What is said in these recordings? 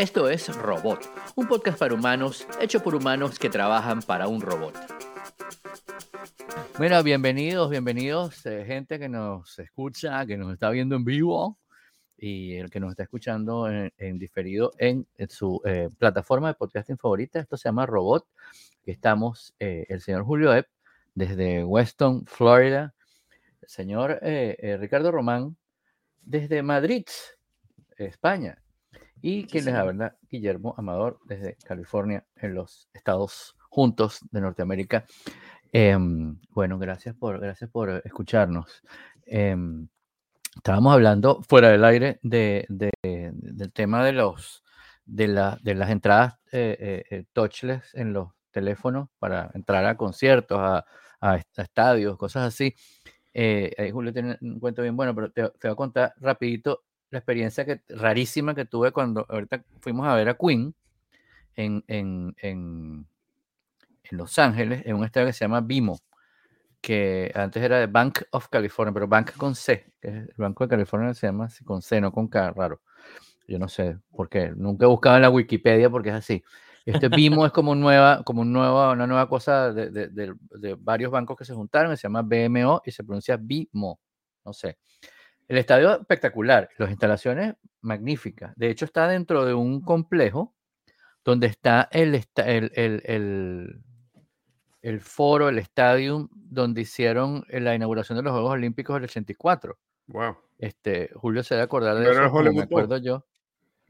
Esto es Robot, un podcast para humanos hecho por humanos que trabajan para un robot. Bueno, bienvenidos, bienvenidos, eh, gente que nos escucha, que nos está viendo en vivo y el que nos está escuchando en, diferido en, su eh, plataforma de podcasting favorita. Esto se llama Robot. Estamos eh, el señor Julio Epp desde Weston, Florida. El señor Ricardo Román desde Madrid, España. Y quien les habla, Guillermo Amador, desde California, en los Estados Juntos de Norteamérica. Em, bueno, gracias por, gracias por escucharnos. Em, estábamos hablando fuera del aire de, del tema de, los, de, la, de las entradas eh, eh, eh, touchless en los teléfonos para entrar a conciertos, a, a, estadios, cosas así. Julio tiene un cuento bien bueno, pero te, te voy a contar rapidito la experiencia que, rarísima que tuve cuando ahorita fuimos a ver a Queen en, en, en, en Los Ángeles, en un estadio que se llama BIMO, que antes era de Bank of California, pero Bank con C, que es el Banco de California se llama así, con C, no con K, raro. Yo no sé por qué, nunca he buscado en la Wikipedia porque es así. Este BIMO es como, nueva, como nueva, una nueva cosa de, de, de, de, varios bancos que se juntaron, se llama BMO y se pronuncia BIMO, no sé. El estadio espectacular, las instalaciones magníficas. De hecho, está dentro de un complejo donde está el, el, el, el, foro, el estadio donde hicieron la inauguración de los Juegos Olímpicos del 84. Wow. Este, Julio se debe acordar de eso, me acuerdo yo.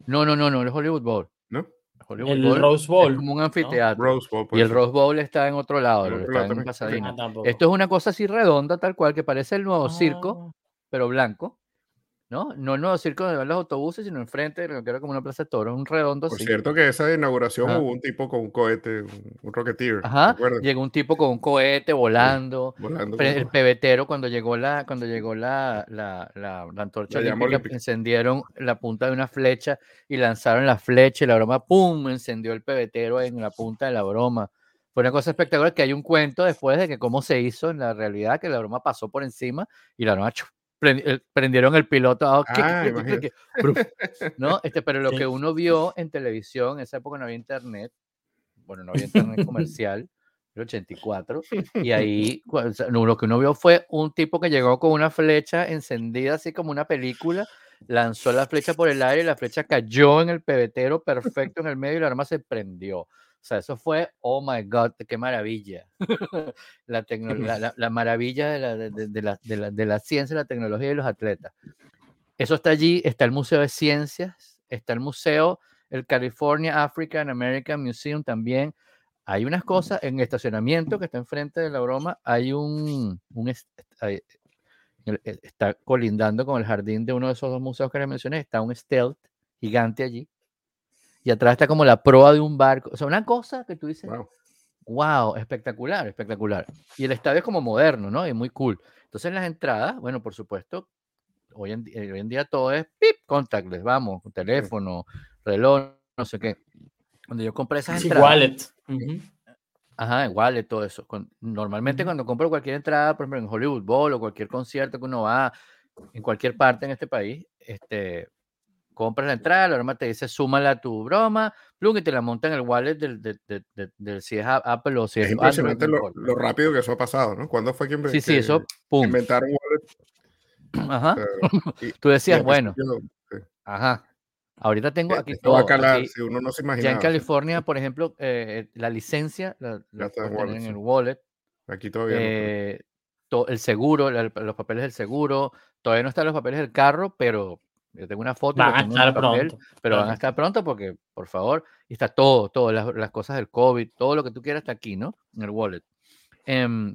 No, no, no, no, el Hollywood Bowl. ¿No? Hollywood el Rose Bowl. Es como un anfiteatro. Rose Bowl, y el Rose Bowl está en otro lado, está en Pasadena. Ah, Esto es una cosa así redonda, tal cual, que parece el nuevo circo, ah pero blanco, ¿no? No el nuevo circo de los autobuses, sino enfrente, que era como una plaza de toros, un redondo Por cierto que esa inauguración hubo un tipo con un cohete, un rocketeer. Ajá, llegó un tipo con un cohete volando. volando el pebetero cuando llegó la, cuando llegó la, la, la, antorcha encendieron la punta de una flecha y lanzaron la flecha y la broma, ¡pum! encendió el pebetero en la punta de la broma. Fue una cosa espectacular que hay un cuento después de que cómo se hizo en la realidad, que la broma pasó por encima y la broma prendieron el piloto. Ah, ah, ¿no? Este, pero lo que uno vio en televisión, en esa época no había internet, bueno, no había internet comercial, el 84, y ahí lo que uno vio fue un tipo que llegó con una flecha encendida, así como una película, lanzó la flecha por el aire y la flecha cayó en el pebetero perfecto en el medio y la arma se prendió. O sea, eso fue, oh my God, qué maravilla. la, la, la, maravilla de la, de, de, la, de, la, ciencia, la tecnología y los atletas. Eso está allí, está el Museo de Ciencias, está el Museo, el California African American Museum también. Hay unas cosas en estacionamiento que está enfrente de la broma, hay un, un e, está colindando con el jardín de uno de esos dos museos que les mencioné, está un stealth gigante allí y atrás está como la proa de un barco. O sea, una cosa que tú dices, wow. espectacular, espectacular. Y el estadio es como moderno, ¿no? Y muy cool. Entonces, las entradas, bueno, por supuesto, hoy en, hoy en día todo es pip, contactless, vamos, teléfono, reloj, no sé qué. Cuando yo compré esas entradas. Wallet. Ajá, wallet, todo eso. normalmente, cuando compro cualquier entrada, por ejemplo, en Hollywood Bowl o cualquier concierto que uno va en cualquier parte en este país, este, compras la entrada, la broma te dice súmala a tu broma, plum, y te la monta en el wallet del, del, del, si es Apple o si es, es impresionante lo, lo, rápido que eso ha pasado, ¿no? ¿Cuándo fue que, sí, sí, eso, pum. inventaron wallet? Ajá. Tú decías, bueno, ajá. Ahorita tengo aquí todo. Va a calar, si uno no se imagina. Ya en California, por ejemplo, eh, la licencia la, la está en, wallet, en el wallet. Aquí todavía eh, no. el seguro, los papeles del seguro, todavía no están los papeles del carro, pero yo tengo una foto. Van a estar pronto. Pero van a estar pronto porque, por favor, está todo, todo, las, las, cosas del COVID, todo lo que tú quieras está aquí, ¿no? En el wallet. Eh,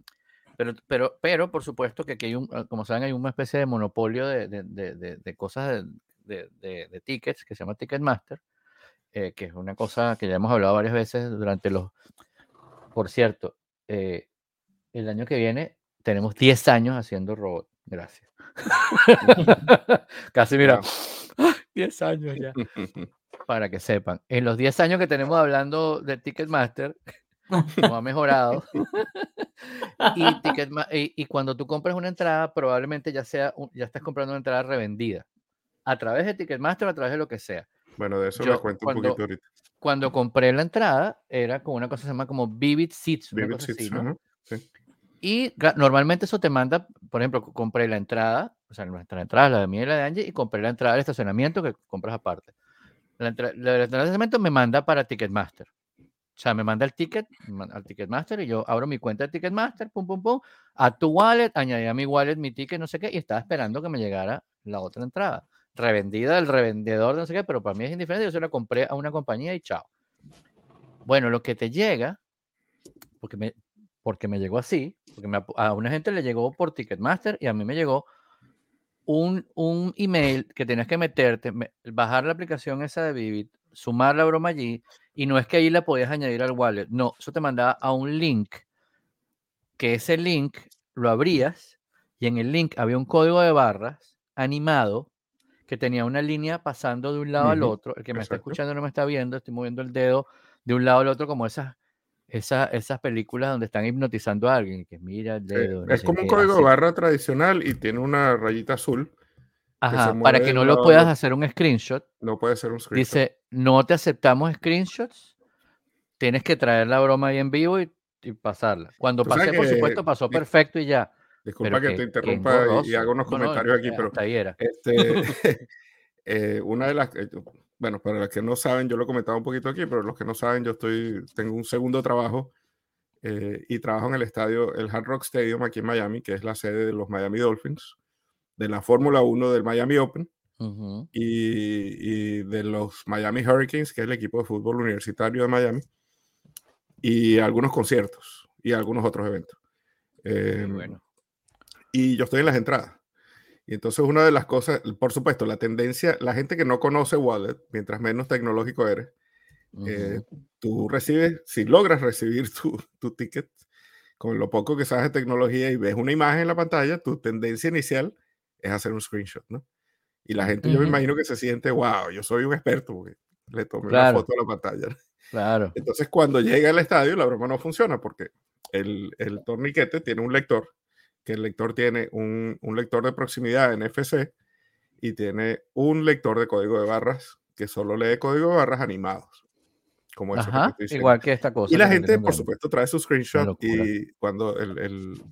pero, pero, pero, por supuesto que aquí hay un, como saben, hay una especie de monopolio de, de, de, de cosas de, tickets que se llama Ticketmaster, eh, que es una cosa que ya hemos hablado varias veces durante los... Por cierto, eh, el año que viene tenemos 10 años haciendo robot. Gracias. Casi mira, 10 años ya. Para que sepan, en los 10 años que tenemos hablando de Ticketmaster, no ha mejorado. y, y, cuando tú compras una entrada, probablemente ya sea, ya estás comprando una entrada revendida. A través de Ticketmaster o a través de lo que sea. Bueno, de eso me cuento un poquito ahorita. Cuando compré la entrada, era con una cosa que se llama como Vivid Seats. Vivid Seats, Y normalmente eso te manda, por ejemplo, compré la entrada, o sea, nuestra entrada, la de mí y la de Angie, y compré la entrada del estacionamiento que compras aparte. La, entrada del estacionamiento me manda para Ticketmaster. O sea, me manda el ticket al Ticketmaster y yo abro mi cuenta de Ticketmaster, pum, pum, pum, a tu wallet, añadí a mi wallet mi ticket, no sé qué, y estaba esperando que me llegara la otra entrada. Revendida del revendedor, no sé qué, pero para mí es indiferente, yo se la compré a una compañía y chao. Bueno, lo que te llega, porque me, porque me llegó así, porque a una gente le llegó por Ticketmaster y a mí me llegó un, un email que tenías que meterte, bajar la aplicación esa de Vivid, sumar la broma allí y no es que ahí la podías añadir al wallet, no, eso te mandaba a un link, que ese link lo abrías y en el link había un código de barras animado que tenía una línea pasando de un lado al otro. El que me está escuchando no me está viendo, estoy moviendo el dedo de un lado al otro como esas, esas, esas películas donde están hipnotizando a alguien, que mira el dedo. es como un código de barra tradicional y tiene una rayita azul Ajá, para que no lo puedas hacer un screenshot. No puede ser un screenshot. Dice, no te aceptamos screenshots. Tienes que traer la broma ahí en vivo y, pasarla. Cuando pasé, por supuesto, pasó perfecto y ya. Disculpa que te interrumpa y, haga unos comentarios aquí, pero. Este, eh, una de las, eh, bueno, para los que no saben, yo lo he comentado un poquito aquí, pero los que no saben, yo estoy, tengo un segundo trabajo eh, y trabajo en el estadio, el Hard Rock Stadium aquí en Miami, que es la sede de los Miami Dolphins de la Fórmula 1 del Miami Open y, de los Miami Hurricanes, que es el equipo de fútbol universitario de Miami, y algunos conciertos y algunos otros eventos. Em, bueno. Y yo estoy en las entradas. Y entonces una de las cosas, por supuesto, la tendencia, la gente que no conoce Wallet, mientras menos tecnológico eres, eh, tú recibes, si logras recibir tu, tu, ticket, con lo poco que sabes de tecnología y ves una imagen en la pantalla, tu tendencia inicial es hacer un screenshot, ¿no? Y la gente, yo me imagino que se siente, wow, yo soy un experto, porque le tomé una foto a la pantalla. Claro. Entonces, cuando llega al estadio, la broma no funciona porque el, el torniquete tiene un lector, que el lector tiene un, un lector de proximidad NFC y tiene un lector de código de barras que solo lee código de barras animados. Como eso igual que esta cosa. Y la gente, por supuesto, trae su screenshot y cuando el, el,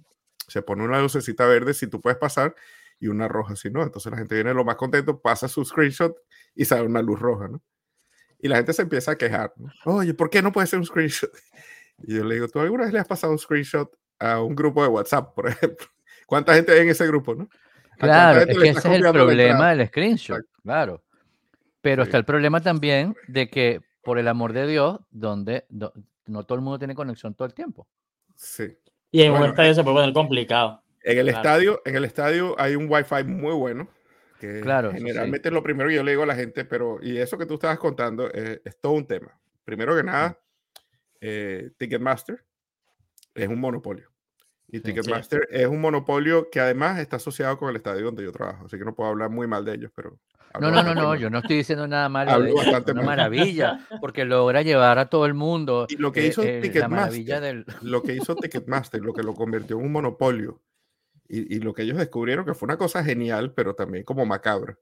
se pone una lucecita verde, si tú puedes pasar, y una roja, si no. Entonces la gente viene lo más contento, pasa su screenshot y sale una luz roja, ¿no? Y la gente se empieza a quejar, ¿no? Oye, ¿por qué no puede ser un screenshot? Y yo le digo, ¿tú alguna vez le has pasado un screenshot a un grupo de WhatsApp, por ejemplo? ¿Cuánta gente hay en ese grupo, no? Claro, es que ese es el problema del screenshot, claro. Pero está el problema también de que, por el amor de Dios, donde no todo el mundo tiene conexión todo el tiempo. Sí. Y en un estadio eh se puede poner complicado. En el, estadio, en el estadio hay un wifi muy bueno. Que claro, generalmente es lo primero que yo le digo a la gente, pero y eso que tú estabas contando es, todo un tema. Primero que nada, eh, Ticketmaster es un monopolio. Y Ticketmaster es un monopolio que además está asociado con el estadio donde yo trabajo. Así que no puedo hablar muy mal de ellos, pero. No, no, no, no, yo no estoy diciendo nada malo. de ellos, una maravilla, porque logra llevar a todo el mundo. Y lo que hizo eh, eh, Ticketmaster, lo que hizo Ticketmaster, lo que lo convirtió en un monopolio, y, lo que ellos descubrieron, que fue una cosa genial, pero también como macabra,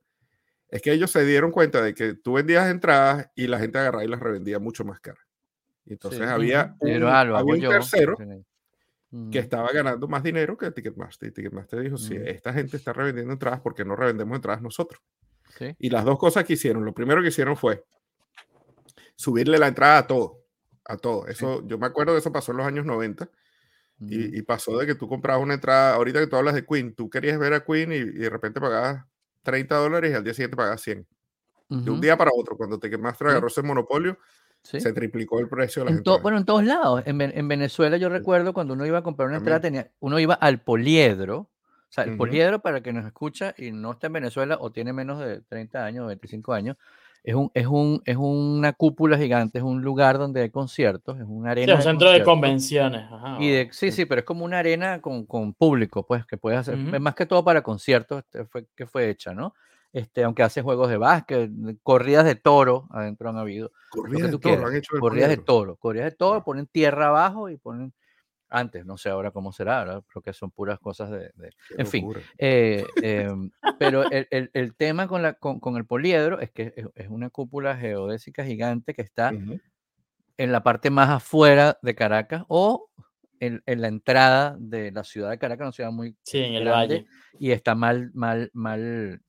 es que ellos se dieron cuenta de que tú vendías entradas y la gente agarraba y las revendía mucho más caras. Entonces había un, tercero que estaba ganando más dinero que Ticketmaster. Y Ticketmaster dijo, si esta gente está revendiendo entradas, ¿por qué no revendemos entradas nosotros? Y las dos cosas que hicieron, lo primero que hicieron fue subirle la entrada a todo, a todo. Eso, yo me acuerdo de eso pasó en los años 90 y, pasó de que tú comprabas una entrada, ahorita que tú hablas de Queen, tú querías ver a Queen y, de repente pagabas 30 dólares y al día siguiente pagabas 100. De un día para otro, cuando Ticketmaster agarró ese monopolio, se triplicó el precio de las Bueno, en todos lados. En, en, Venezuela yo recuerdo cuando uno iba a comprar una entrada, tenía, uno iba al poliedro. O sea, el poliedro, para que nos escucha y no está en Venezuela o tiene menos de 30 años, 25 años, es, un, es, un, es una cúpula gigante, es un lugar donde hay conciertos, es una arena. Sí, un centro de convenciones. y sí, sí, pero es como una arena con, con público, pues, que puedes hacer, más que todo para conciertos este, fue, que fue hecha, ¿no? Este, aunque hace juegos de básquet, corridas de toro, adentro han habido. Corridas de toro, han hecho Corridas de toro, corridas de toro, ponen tierra abajo y ponen Antes, no sé ahora cómo será, creo que son puras cosas de... en fin, eh, em, pero el, el, tema con, la, con, con, el poliedro es que es, una cúpula geodésica gigante que está en la parte más afuera de Caracas o en, en, la entrada de la ciudad de Caracas, una ciudad muy sí, en el valle. y está mal, mal, mal,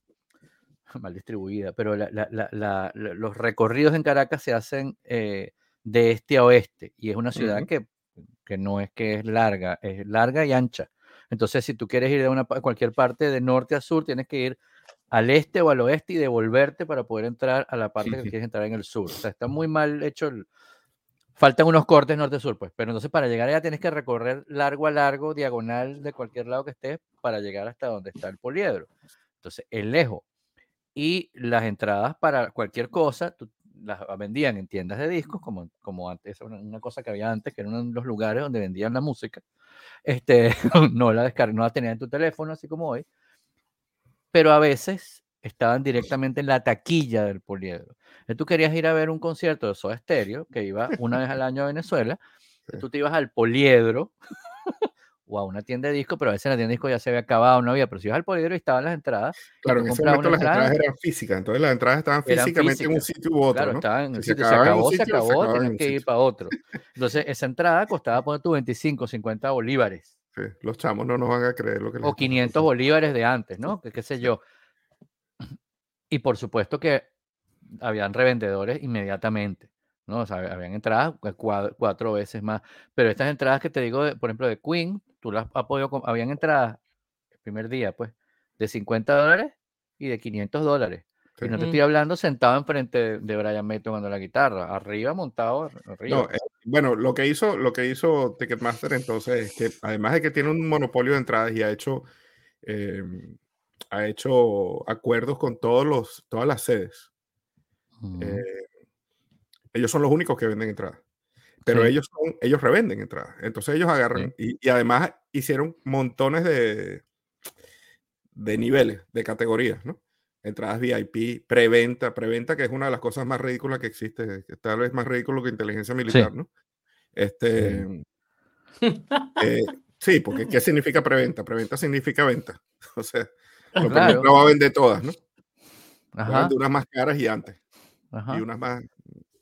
mal distribuida, pero la, la, los recorridos en Caracas se hacen eh, de este a oeste y es una ciudad que que no es que es larga, es larga y ancha. Entonces, si tú quieres ir de una, cualquier parte de norte a sur, tienes que ir al este o al oeste y devolverte para poder entrar a la parte que quieres entrar en el sur. O sea, está muy mal hecho. Faltan unos cortes norte-sur, pues. Pero entonces para llegar allá tienes que recorrer largo a largo, diagonal de cualquier lado que estés, para llegar hasta donde está el poliedro. Entonces, es lejos. Y las entradas para cualquier cosa, tú las vendían en tiendas de discos, como, como antes, una, una cosa que había antes, que era uno de los lugares donde vendían la música. Este, no la descarga, no la tenías en tu teléfono, así como hoy. Pero a veces estaban directamente en la taquilla del poliedro. tú querías ir a ver un concierto de Soda Stereo, que iba una vez al año a Venezuela, tú te ibas al poliedro o a una tienda de disco, pero a veces la tienda de disco ya se había acabado, no había, pero si ibas al poliedro y estaban las entradas. Claro, en ese momento las entradas eran físicas, entonces las entradas estaban físicamente en un sitio u otro. Claro, estaban en un sitio, se acabó, se acabó, tenías que ir para otro. Entonces, esa entrada costaba poner tu 25, 50 bolívares. Sí, los chamos no nos van a creer lo que O 500 bolívares de antes, ¿no? Que qué sé yo. Y por supuesto que habían revendedores inmediatamente. ¿No? O sea, habían entradas cuatro, veces más. Pero estas entradas que te digo, por ejemplo, de Queen, tú las has podido, habían entradas el primer día, pues, de 50 dólares y de 500 dólares. Y no te estoy hablando sentado enfrente de Brian May tocando la guitarra, arriba montado, arriba. No, eh, bueno, lo que hizo, lo que hizo Ticketmaster entonces es que además de que tiene un monopolio de entradas y ha hecho, em, ha hecho acuerdos con todos los, todas las sedes. Eh, ellos son los únicos que venden entradas pero ellos, son, ellos revenden entradas. Entonces ellos agarran y, además hicieron montones de, de niveles, de categorías, ¿no? Entradas VIP, preventa, preventa, que es una de las cosas más ridículas que existe, que tal vez más ridículo que inteligencia militar, ¿no? Este, eh, sí. porque ¿qué significa preventa? Preventa significa venta. O sea, lo claro. va a vender todas, ¿no? Ajá. unas más caras y antes. Y unas más,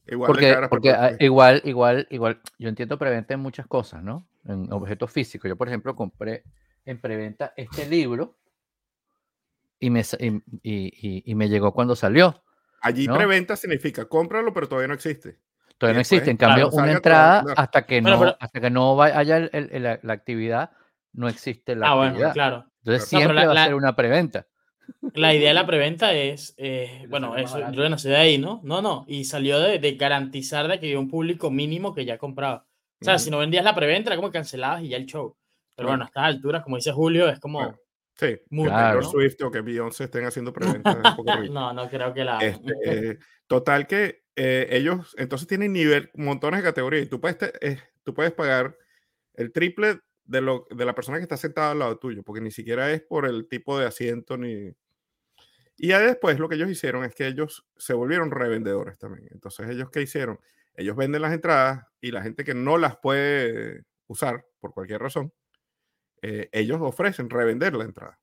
Igual porque, porque ah, igual, igual, igual, yo entiendo preventa en muchas cosas, ¿no? En objetos físicos. Yo, por ejemplo, compré en preventa este libro y me, y, y, me llegó cuando salió. Allí preventa significa cómpralo, pero todavía no existe. Todavía no existe. En cambio, una entrada hasta que no, hasta que no haya el, la, actividad, no existe la ah, actividad. claro. Entonces siempre va a ser una preventa. La idea de la preventa es, eh, bueno, eso yo nací de ahí, ¿no? No, no, y salió de, de, garantizar de que había un público mínimo que ya compraba. O sea, si no vendías la preventa, era como cancelabas y ya el show. Pero bueno, a estas alturas, como dice Julio, es como... Sí, muy claro, Swift o que Beyoncé estén haciendo preventa. no, no creo que la... Este, total que eh, ellos entonces tienen nivel, montones de categorías y tú puedes, eh, tú puedes pagar el triple de, lo, de la persona que está sentada al lado tuyo, porque ni siquiera es por el tipo de asiento ni... Y ya después lo que ellos hicieron es que ellos se volvieron revendedores también. Entonces ellos qué hicieron? Ellos venden las entradas y la gente que no las puede usar por cualquier razón, eh, ellos ofrecen revender la entrada.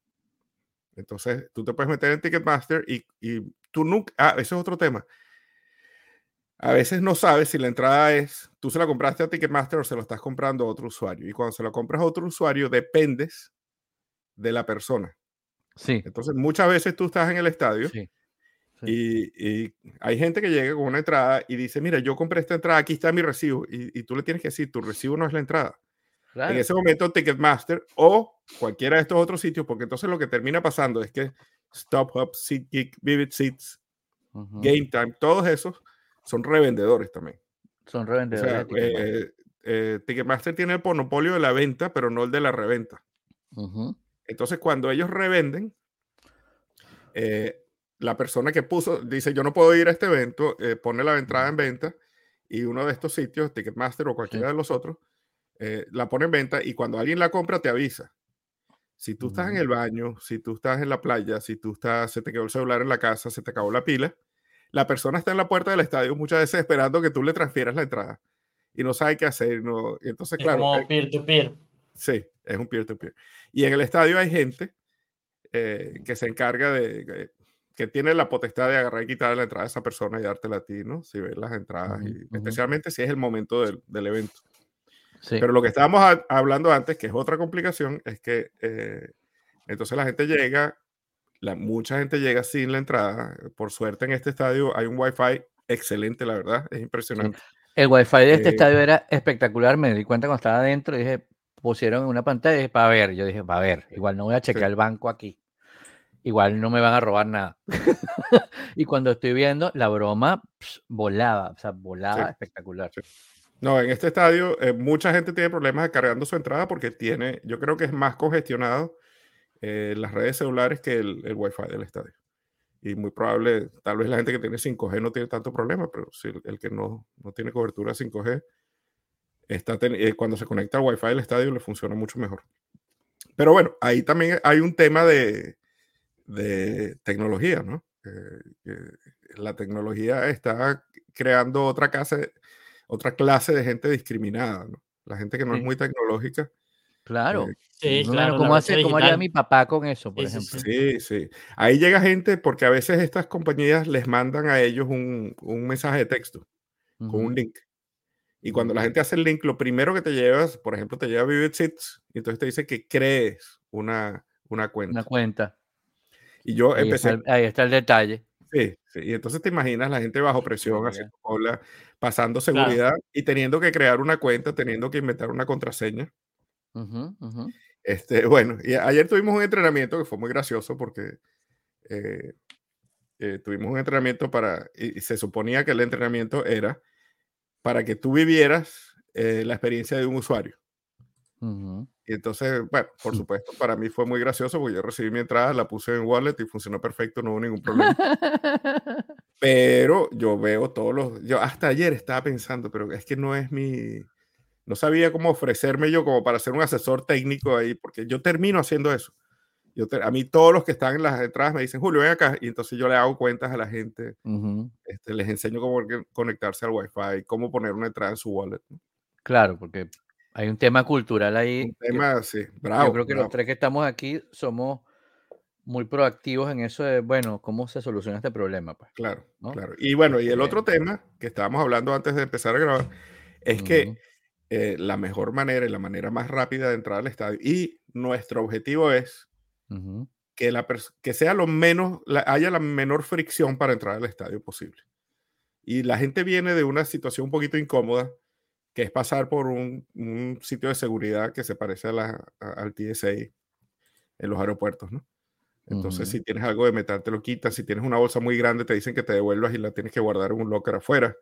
Entonces tú te puedes meter en Ticketmaster y, y tú nunca... Ah, ese es otro tema a veces no sabes si la entrada es, tú se la compraste a Ticketmaster o se lo estás comprando a otro usuario. Y cuando se lo compras a otro usuario, dependes de la persona. Sí. Entonces, muchas veces tú estás en el estadio Y, hay gente que llega con una entrada y dice, mira, yo compré esta entrada, aquí está mi recibo. Y, tú le tienes que decir, tu recibo no es la entrada. En ese momento, Ticketmaster o cualquiera de estos otros sitios, porque entonces lo que termina pasando es que Stop Hub, SeatGeek, Vivid Seats, Game Time, todos esos son revendedores también. Son revendedores. Eh, eh, Ticketmaster tiene el monopolio de la venta, pero no el de la reventa. Entonces, cuando ellos revenden, eh, la persona que puso dice: Yo no puedo ir a este evento, pone la entrada en venta y uno de estos sitios, Ticketmaster o cualquiera de los otros, la pone en venta y cuando alguien la compra te avisa. Si tú estás en el baño, si tú estás en la playa, si tú estás, se te quedó el celular en la casa, se te acabó la pila, la persona está en la puerta del estadio muchas veces esperando que tú le transfieras la entrada. y no sabe qué hacer. No, entonces, claro. Como peer-to-peer. Sí, es un peer-to-peer. Y en el estadio hay gente eh, que se encarga de, que tiene la potestad de agarrar y quitar la entrada a esa persona y dártela a ti, ¿no? Si ves las entradas, y, especialmente si es el momento del, del evento. Pero lo que estábamos hablando antes, que es otra complicación, es que eh, entonces la gente llega, la, mucha gente llega sin la entrada. Por suerte en este estadio hay un wifi excelente, la verdad, es impresionante. El wifi de este eh, estadio era espectacular, me di cuenta cuando estaba adentro, dije, pusieron una pantalla y dije, para ver, yo dije, para ver, igual no voy a checar el banco aquí, igual no me van a robar nada. y cuando estoy viendo, la broma volaba, o sea, volaba espectacular. No, en este estadio eh, mucha gente tiene problemas cargando su entrada porque tiene, yo creo que es más congestionado eh, las redes celulares que el, el Wi-Fi del estadio. Y muy probable, tal vez la gente que tiene 5G no tiene tanto problema, pero si el, que no, no, tiene cobertura 5G, está eh, cuando se conecta al Wi-Fi del estadio le funciona mucho mejor. Pero bueno, ahí también hay un tema de, de tecnología, ¿no? la tecnología está creando otra clase, otra clase de gente discriminada, ¿no? La gente que no es muy tecnológica. Claro. Claro. ¿Cómo, hace, ¿Cómo haría mi papá con eso, por ejemplo? Sí, sí. Ahí llega gente porque a veces estas compañías les mandan a ellos un, un mensaje de texto con un link. Y cuando la gente hace el link, lo primero que te llevas, por ejemplo, te lleva Vivid Seats, y entonces te dice que crees una, una cuenta. Una cuenta. Y yo ahí empecé. Está ahí está el detalle. Sí, sí, y entonces te imaginas la gente bajo presión, haciendo pasando seguridad y teniendo que crear una cuenta, teniendo que inventar una contraseña. Este, bueno, y ayer tuvimos un entrenamiento que fue muy gracioso porque eh, eh, tuvimos un entrenamiento para, y, se suponía que el entrenamiento era para que tú vivieras eh, la experiencia de un usuario. Y entonces, bueno, por supuesto, para mí fue muy gracioso porque yo recibí mi entrada, la puse en wallet y funcionó perfecto, no hubo ningún problema. pero yo veo todos los, yo hasta ayer estaba pensando, pero es que no es mi, no sabía cómo ofrecerme yo como para ser un asesor técnico ahí, porque yo termino haciendo eso. Yo a mí todos los que están en las entradas me dicen, Julio, ven acá, y entonces yo le hago cuentas a la gente, este, les enseño cómo conectarse al Wi-Fi, cómo poner una entrada en su wallet. Claro, porque hay un tema cultural ahí. Un tema, sí, bravo. Yo creo que los tres que estamos aquí somos muy proactivos en eso de, bueno, ¿cómo se soluciona este problema? Pues, claro, claro. Y bueno, y el otro este tema que estábamos hablando antes de empezar a grabar es que eh, la mejor manera y la manera más rápida de entrar al estadio, y nuestro objetivo es que, la que sea lo menos, haya la menor fricción para entrar al estadio posible. Y la gente viene de una situación un poquito incómoda que es pasar por un, sitio de seguridad que se parece a la, al TSA en los aeropuertos, ¿no? Entonces, si tienes algo de metal, te lo quitan. Si tienes una bolsa muy grande, te dicen que te devuelvas y la tienes que guardar en un locker afuera.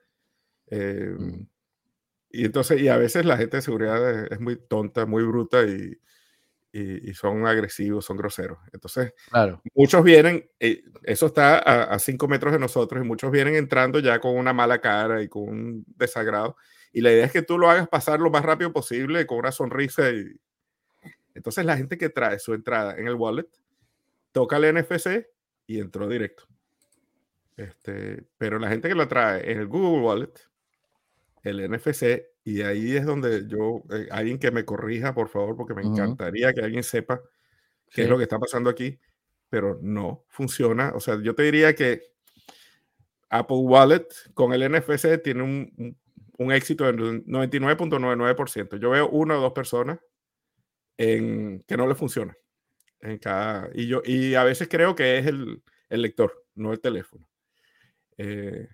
Eh, y entonces, y a veces la gente de seguridad es, muy tonta, muy bruta y, y, son agresivos, son groseros. Entonces, claro. muchos vienen, eh, eso está a, a, cinco metros de nosotros, y muchos vienen entrando ya con una mala cara y con un desagrado. Y la idea es que tú lo hagas pasar lo más rápido posible con una sonrisa. Y... Entonces la gente que trae su entrada en el wallet, toca el NFC y entró directo. Este, pero la gente que lo trae en el Google Wallet, el NFC, y ahí es donde yo, eh, alguien que me corrija, por favor, porque me encantaría que alguien sepa qué es lo que está pasando aquí, pero no funciona. O sea, yo te diría que Apple Wallet con el NFC tiene un un éxito del 99.99%. Yo veo una o dos personas en, que no le funciona. En cada, y, yo, y a veces creo que es el, el lector, no el teléfono. Eh,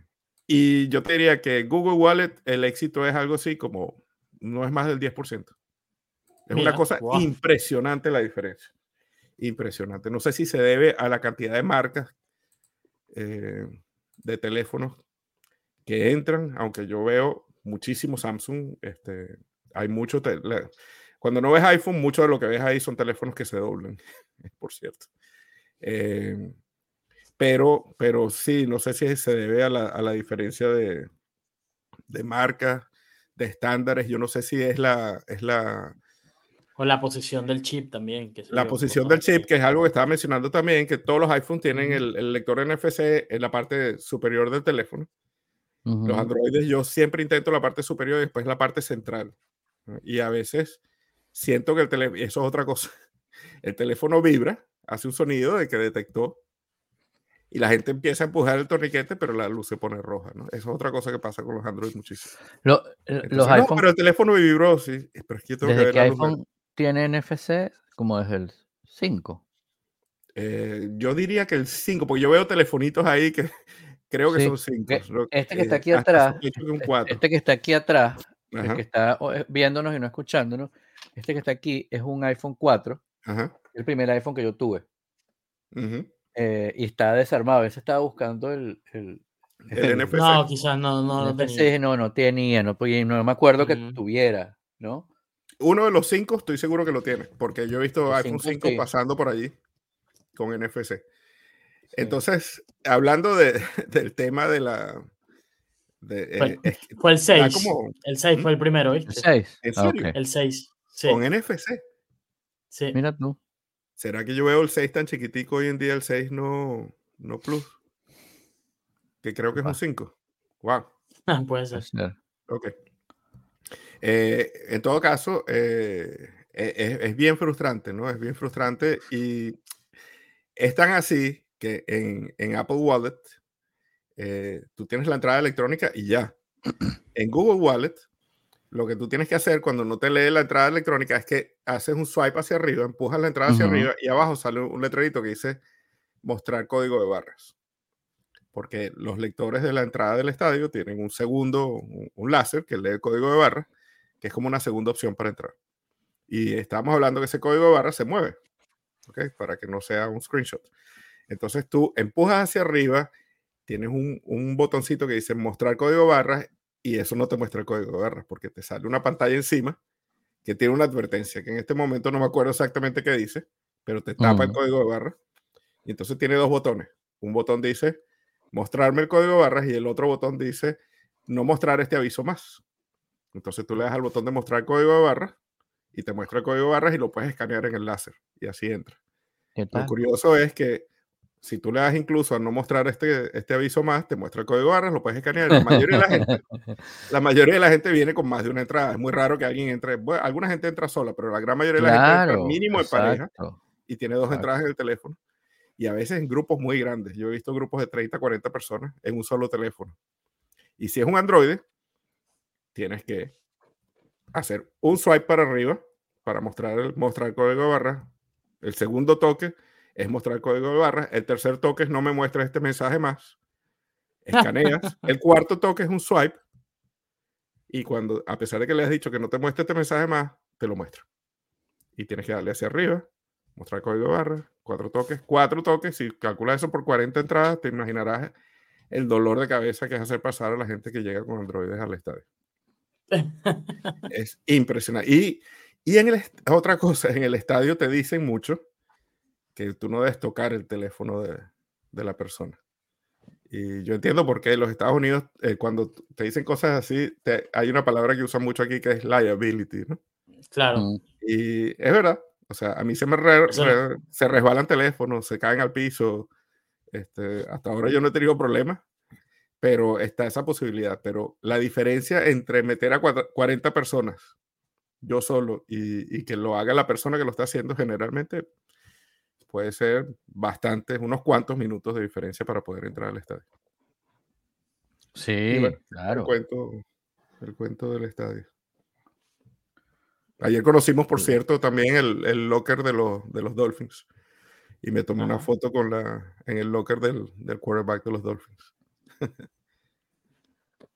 y yo te diría que Google Wallet, el éxito es algo así como, no es más del 10%. Es una cosa impresionante la diferencia. Impresionante. No sé si se debe a la cantidad de marcas eh, de teléfonos que entran, aunque yo veo muchísimo Samsung. Este, hay mucho. Cuando no ves iPhone, mucho de lo que ves ahí son teléfonos que se doblan, por cierto. Eh, pero, pero sí, no sé si se debe a la, a la diferencia de, de marcas, de estándares. Yo no sé si es la, es la, o la posición del chip también. Que la posición del chip, que es algo que estaba mencionando también, que todos los iPhones tienen el, el, lector NFC en la parte superior del teléfono. Los androides yo siempre intento la parte superior y después la parte central. Y a veces siento que el teléfono, eso es otra cosa, el teléfono vibra, hace un sonido de que detectó y la gente empieza a empujar el torniquete, pero la luz se pone roja, ¿no? Eso es otra cosa que pasa con los Android muchísimo. Eh, los iPhone, pero el teléfono vibró, sí. Pero es que tengo desde que, iPhone tiene NFC, como es el 5. Eh, yo diría que el 5, porque yo veo telefonitos ahí que creo que son 5. Este que está aquí atrás, este que está aquí atrás, el que está eh, viéndonos y no escuchándonos, este que está aquí es un iPhone 4, el primer iPhone que yo tuve. Eh, y está desarmado. A veces estaba buscando el, el, NFC. No, quizás no, no lo tenía. No, no tenía, no, no me acuerdo que mm. tuviera, ¿no? Uno de los cinco estoy seguro que lo tiene, porque yo he visto iPhone 5 pasando por allí con NFC. Entonces, hablando de, del tema de la... De, eh, fue, el 6. el 6 fue el primero, ¿viste? El 6. Ah, el 6. Con NFC. Sí. Mira tú. ¿Será que yo veo el 6 tan chiquitico hoy en día, el 6 no, no plus? Que creo que es un 5. Wow. Ah, puede ser. Ok. Eh, en todo caso, eh, e, es, bien frustrante, ¿no? Es bien frustrante y es tan así que en, en Apple Wallet eh, tú tienes la entrada electrónica y ya. En Google Wallet lo que tú tienes que hacer cuando no te lee la entrada electrónica es que haces un swipe hacia arriba, empujas la entrada hacia arriba y abajo sale un letrerito que dice mostrar código de barras. Porque los lectores de la entrada del estadio tienen un segundo, un, láser que lee el código de barras, que es como una segunda opción para entrar. Y estamos hablando que ese código de barras se mueve, ¿ok? Para que no sea un screenshot. Entonces tú empujas hacia arriba, tienes un, un botoncito que dice mostrar código de barras y eso no te muestra el código de barras porque te sale una pantalla encima que tiene una advertencia que en este momento no me acuerdo exactamente qué dice, pero te tapa el código de barras. Y entonces tiene dos botones. Un botón dice mostrarme el código de barras y el otro botón dice no mostrar este aviso más. Entonces tú le das al botón de mostrar el código de barras y te muestra el código de barras y lo puedes escanear en el láser y así entra. Lo curioso es que si tú le das incluso a no mostrar este, este aviso más, te muestra el código barras, lo puedes escanear. La mayoría, de la, gente, la mayoría de la gente viene con más de una entrada. Es muy raro que alguien entre. Bueno, alguna gente entra sola, pero la gran mayoría de la gente entra mínimo de pareja y tiene dos entradas en el teléfono. Y a veces en grupos muy grandes. Yo he visto grupos de 30, 40 personas en un solo teléfono. Y si es un Android, tienes que hacer un swipe para arriba para mostrar el, mostrar el código de barras. El segundo toque es mostrar el código de barras. El tercer toque es no me muestra este mensaje más. Escaneas. el cuarto toque es un swipe. Y cuando, a pesar de que le has dicho que no te muestre este mensaje más, te lo muestra. Y tienes que darle hacia arriba, mostrar el código de barras, cuatro toques, cuatro toques. Si calculas eso por 40 entradas, te imaginarás el dolor de cabeza que es hacer pasar a la gente que llega con androides al estadio. es impresionante. Y, y en el, otra cosa, en el estadio te dicen mucho que tú no debes tocar el teléfono de, de la persona. Y yo entiendo por qué en los Estados Unidos, eh, cuando te dicen cosas así, hay una palabra que usan mucho aquí que es liability, ¿no? Claro. Y es verdad. O sea, a mí se me se resbalan teléfonos, se caen al piso. Este, hasta ahora yo no he tenido problemas, pero está esa posibilidad. Pero la diferencia entre meter a 40 personas, yo solo, y, y que lo haga la persona que lo está haciendo, generalmente puede ser bastantes, unos cuantos minutos de diferencia para poder entrar al estadio. Sí, claro. El cuento, el cuento del estadio. Ayer conocimos, por cierto, también el, el locker de los, de los Dolphins. Y me tomé una foto con la, en el locker del, del quarterback de los Dolphins.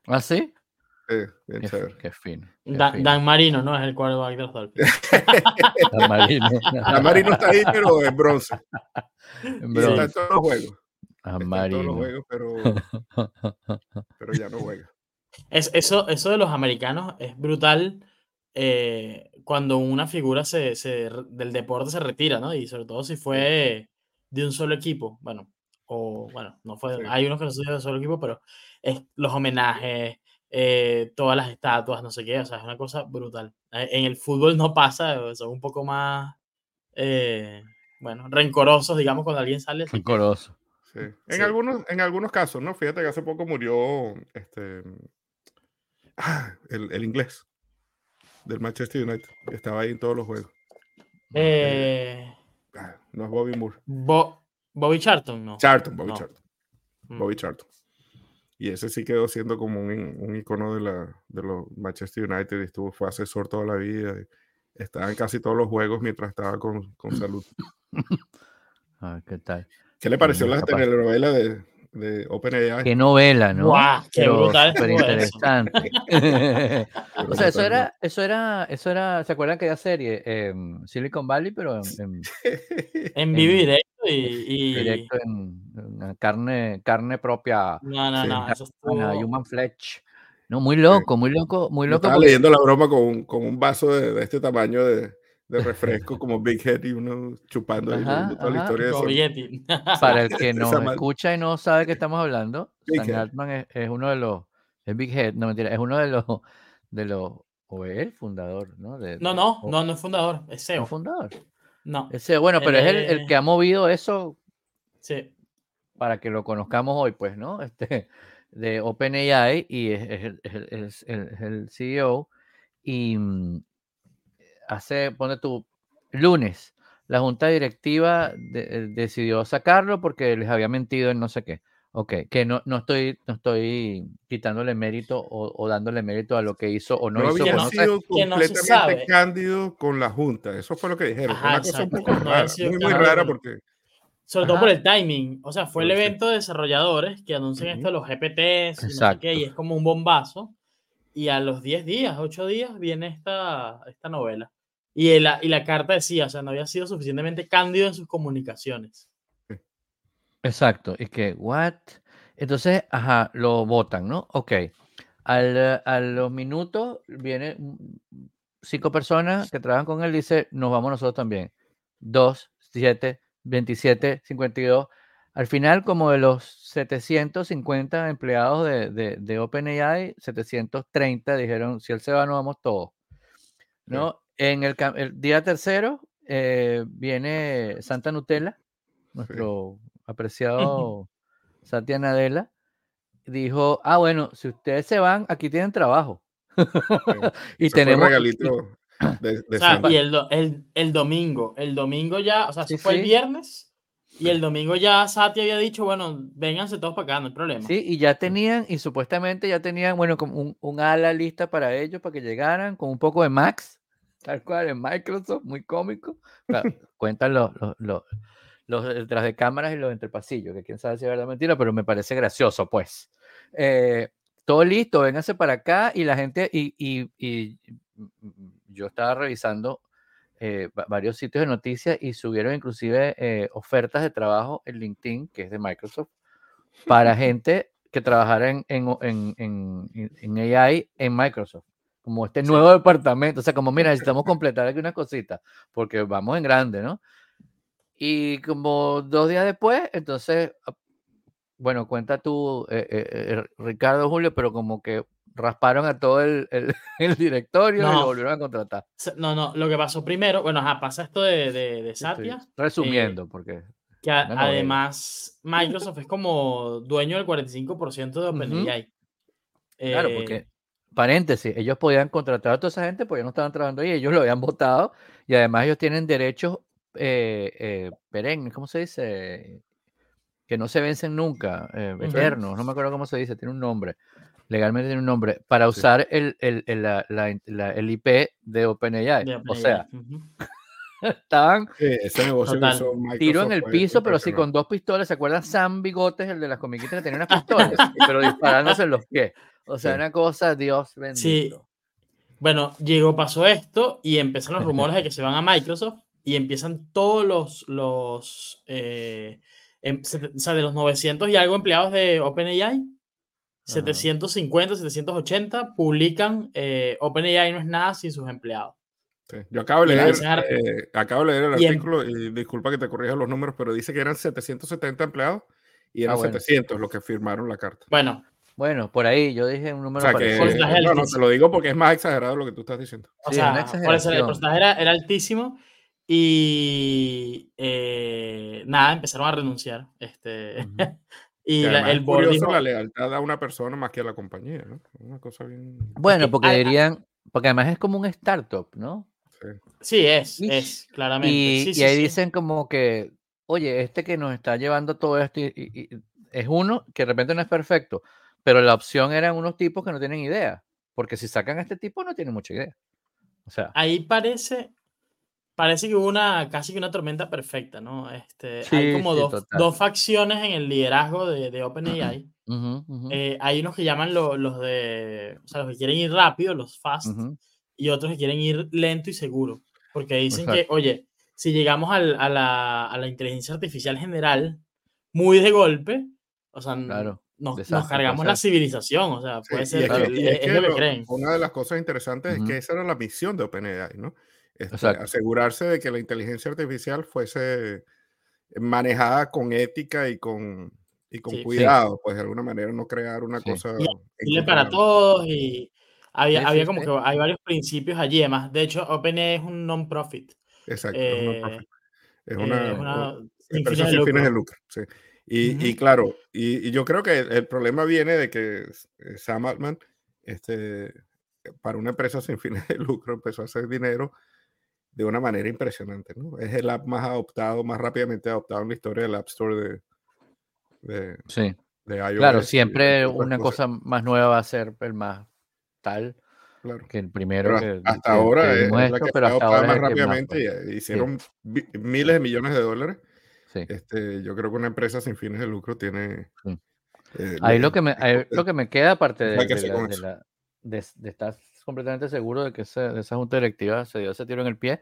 ¿Ah, sí? Qué, fino. Dan, Marino, ¿no? Es el quarterback de los Dolphins. Dan Marino. Dan Marino está ahí, pero en bronce. En bronce. Está en todos los juegos. Dan Marino. En todos los juegos, pero, pero ya no juega. Es, eso, eso de los americanos es brutal eh, cuando una figura se, se, del deporte se retira, ¿no? Y sobre todo si fue de un solo equipo. Bueno, o bueno, no fue, hay unos que no son de un solo equipo, pero es los homenajes, eh, todas las estatuas, no sé qué, o sea, es una cosa brutal. Eh, en el fútbol no pasa, son un poco más, eh, bueno, rencorosos, digamos, cuando alguien sale. Rencoroso. En, Algunos, en algunos casos, ¿no? Fíjate que hace poco murió este, ah, el, inglés del Manchester United, que estaba ahí en todos los juegos. Eh, ah, no es Bobby Moore. Bobby Charlton, ¿no? Charlton, Bobby Charlton. Mm. Bobby Charlton. Y ese sí quedó siendo como un, un icono de, la, de los Manchester United. Estuvo, fue asesor toda la vida. Estaba en casi todos los juegos mientras estaba con, con salud. Ah, ¿Qué tal? ¿Qué le pareció la telenovela de, de OpenAI? Qué novela, ¿no? ¡Guau! ¡Qué brutal! Súper interesante. o sea, eso era, eso era, eso era, ¿se acuerdan que era serie? Em, Silicon Valley, pero en, en, vivir directo y, directo en, carne, carne propia. No, no, no. Eso Human Fletch. No, muy loco, muy loco, muy loco. Estaba leyendo la broma con, con un vaso de, de este tamaño de, de refresco como Big Head y uno chupando toda la historia de Para el que no escucha y no sabe que estamos hablando, Sam Altman es, uno de los, es Big Head, no mentira, es uno de los, de los, o es el fundador, ¿no? De, no, no, no, no es fundador, es CEO. ¿No fundador? No. Es CEO, bueno, pero es el, el, que ha movido eso. Sí. Para que lo conozcamos hoy, pues, ¿no? Este, de OpenAI y es, es, es el CEO y mm, hace, pone tu lunes, la junta directiva eh, decidió sacarlo porque les había mentido en no sé qué. Ok, que no, no, estoy, no estoy quitándole mérito o, dándole mérito a lo que hizo o no, no hizo. Había sido completamente cándido con la Junta, eso fue lo que dijeron. una cosa un poco rara, muy, muy rara porque... Sobre todo por el timing, o sea, fue el evento de desarrolladores que anuncian esto de los GPTs y, no sé qué, y es como un bombazo, y a los 10 días, 8 días viene esta, esta novela. Y la, y la carta decía, o sea, no había sido suficientemente cándido en sus comunicaciones. Exacto, y que, ¿what? Entonces, ajá, lo votan, ¿no? Ok. Al, a los minutos viene cinco personas que trabajan con él, dice, nos vamos nosotros también. Dos, siete, 27, 52. Al final, como de los 750 empleados de, de, de OpenAI, 730 dijeron, si él se va, nos vamos todos. ¿No? En el, día tercero eh, viene Santa Nutella, nuestro apreciado Satya Nadella, dijo, ah, bueno, si ustedes se van, aquí tienen trabajo. y tenemos... regalito de, y el, el, domingo, el domingo ya, o sea, si fue el viernes y el domingo ya Satya había dicho, bueno, vénganse todos para acá, no hay problema. Sí, y ya tenían, y supuestamente ya tenían, bueno, como un, un ala lista para ellos, para que llegaran, con un poco de Max, tal cual, en Microsoft, muy cómico. cuentan los, los, los, detrás de cámaras y los entre pasillos, que quién sabe si es verdad o mentira, pero me parece gracioso, pues. Eh, todo listo, vénganse para acá y la gente, y, y, y yo estaba revisando eh, varios sitios de noticias y subieron inclusive eh, ofertas de trabajo en LinkedIn, que es de Microsoft, para gente que trabajara en, en, en, en AI en Microsoft como este nuevo departamento, o sea, como mira, necesitamos completar aquí una cosita, porque vamos en grande, ¿no? Y como dos días después, entonces, ah, bueno, cuenta tú, eh, eh, eh, Ricardo Julio, pero como que rasparon a todo el, el, directorio y lo volvieron a contratar. No, no, lo que pasó primero, bueno, pasa esto de, de, de Satya. resumiendo, porque... Que además Microsoft es como dueño del 45% de OpenAI. Claro, porque paréntesis, ellos podían contratar a toda esa gente porque no estaban trabajando ahí, ellos lo habían votado y además ellos tienen derechos eh, eh, perennes, ¿cómo se dice? Que no se vencen nunca, eh, eternos, no me acuerdo cómo se dice, tiene un nombre, legalmente tiene un nombre, para usar el, el, el, la, la, el IP de OpenAI. o sea, estaban tiro en el piso, pero sí con dos pistolas. ¿Se acuerdan Sam Bigotes, el de las comiquitas que tenía unas pistolas? pero disparándose en los pies. O sea, una cosa, Dios bendito. Sí. Bueno, llegó, pasó esto y empezaron los rumores de que se van a Microsoft y empiezan todos los, los eh, em, o sea, de los 900 y algo empleados de OpenAI, 750, 780 publican eh, OpenAI no es nada sin sus empleados. Yo acabo de leer, eh, acabo de leer el em artículo y disculpa que te corrija los números, pero dice que eran 770 empleados y eran 700 los que firmaron la carta. Bueno, bueno, por ahí yo dije un número. O sea que, no, no, te lo digo porque es más exagerado lo que tú estás diciendo. O sea, por eso el porcentaje era, altísimo Y eh, nada, empezaron a renunciar. Este, y el board dijo, la lealtad a una persona más que a la compañía, ¿no? Una cosa bien. Bueno, porque dirían, porque además es como un startup, ¿no? Sí, es, es, claramente. Y, ahí dicen como que, oye, este que nos está llevando todo esto es uno que de repente no es perfecto, pero la opción eran unos tipos que no tienen idea, porque si sacan a este tipo no tienen mucha idea. O sea, ahí parece, parece que hubo una casi que una tormenta perfecta, ¿no? Este, hay como dos, dos, facciones en el liderazgo de, de OpenAI. Eh, hay unos que llaman los de, o sea, los que quieren ir rápido, los fast, y otros que quieren ir lento y seguro, porque dicen que, oye, si llegamos al, a, la, a, la, inteligencia artificial general muy de golpe, o sea, nos, nos, cargamos la civilización, o sea, puede ser, es, lo que creen. Una de las cosas interesantes es que esa era la misión de OpenAI, ¿no? Este, asegurarse de que la inteligencia artificial fuese manejada con ética y con, y con cuidado, pues de alguna manera no crear una cosa... Y para todos y había, había como que hay varios principios allí, además. De hecho, OpenAI es un non-profit. Exacto, es, eh, una, empresa sin fines de lucro. sí. Y, y, claro, y, y, yo creo que el, problema viene de que eh, Sam Altman, este, para una empresa sin fines de lucro, empezó a hacer dinero de una manera impresionante. ¿no? Es el app más adoptado, más rápidamente adoptado en la historia del App Store de, de, sí. de iOS. Claro, siempre una cosa más nueva va a ser el más tal claro. que el primero. que, hasta ahora es la que pero hasta ahora más rápidamente. Más, hicieron miles de millones de dólares. Sí. Este, yo creo que una empresa sin fines de lucro tiene... Eh, ahí lo, que me, ahí lo que me queda, aparte de, de, la, de, de, estar completamente seguro de que esa junta directiva se dio ese tiro en el pie,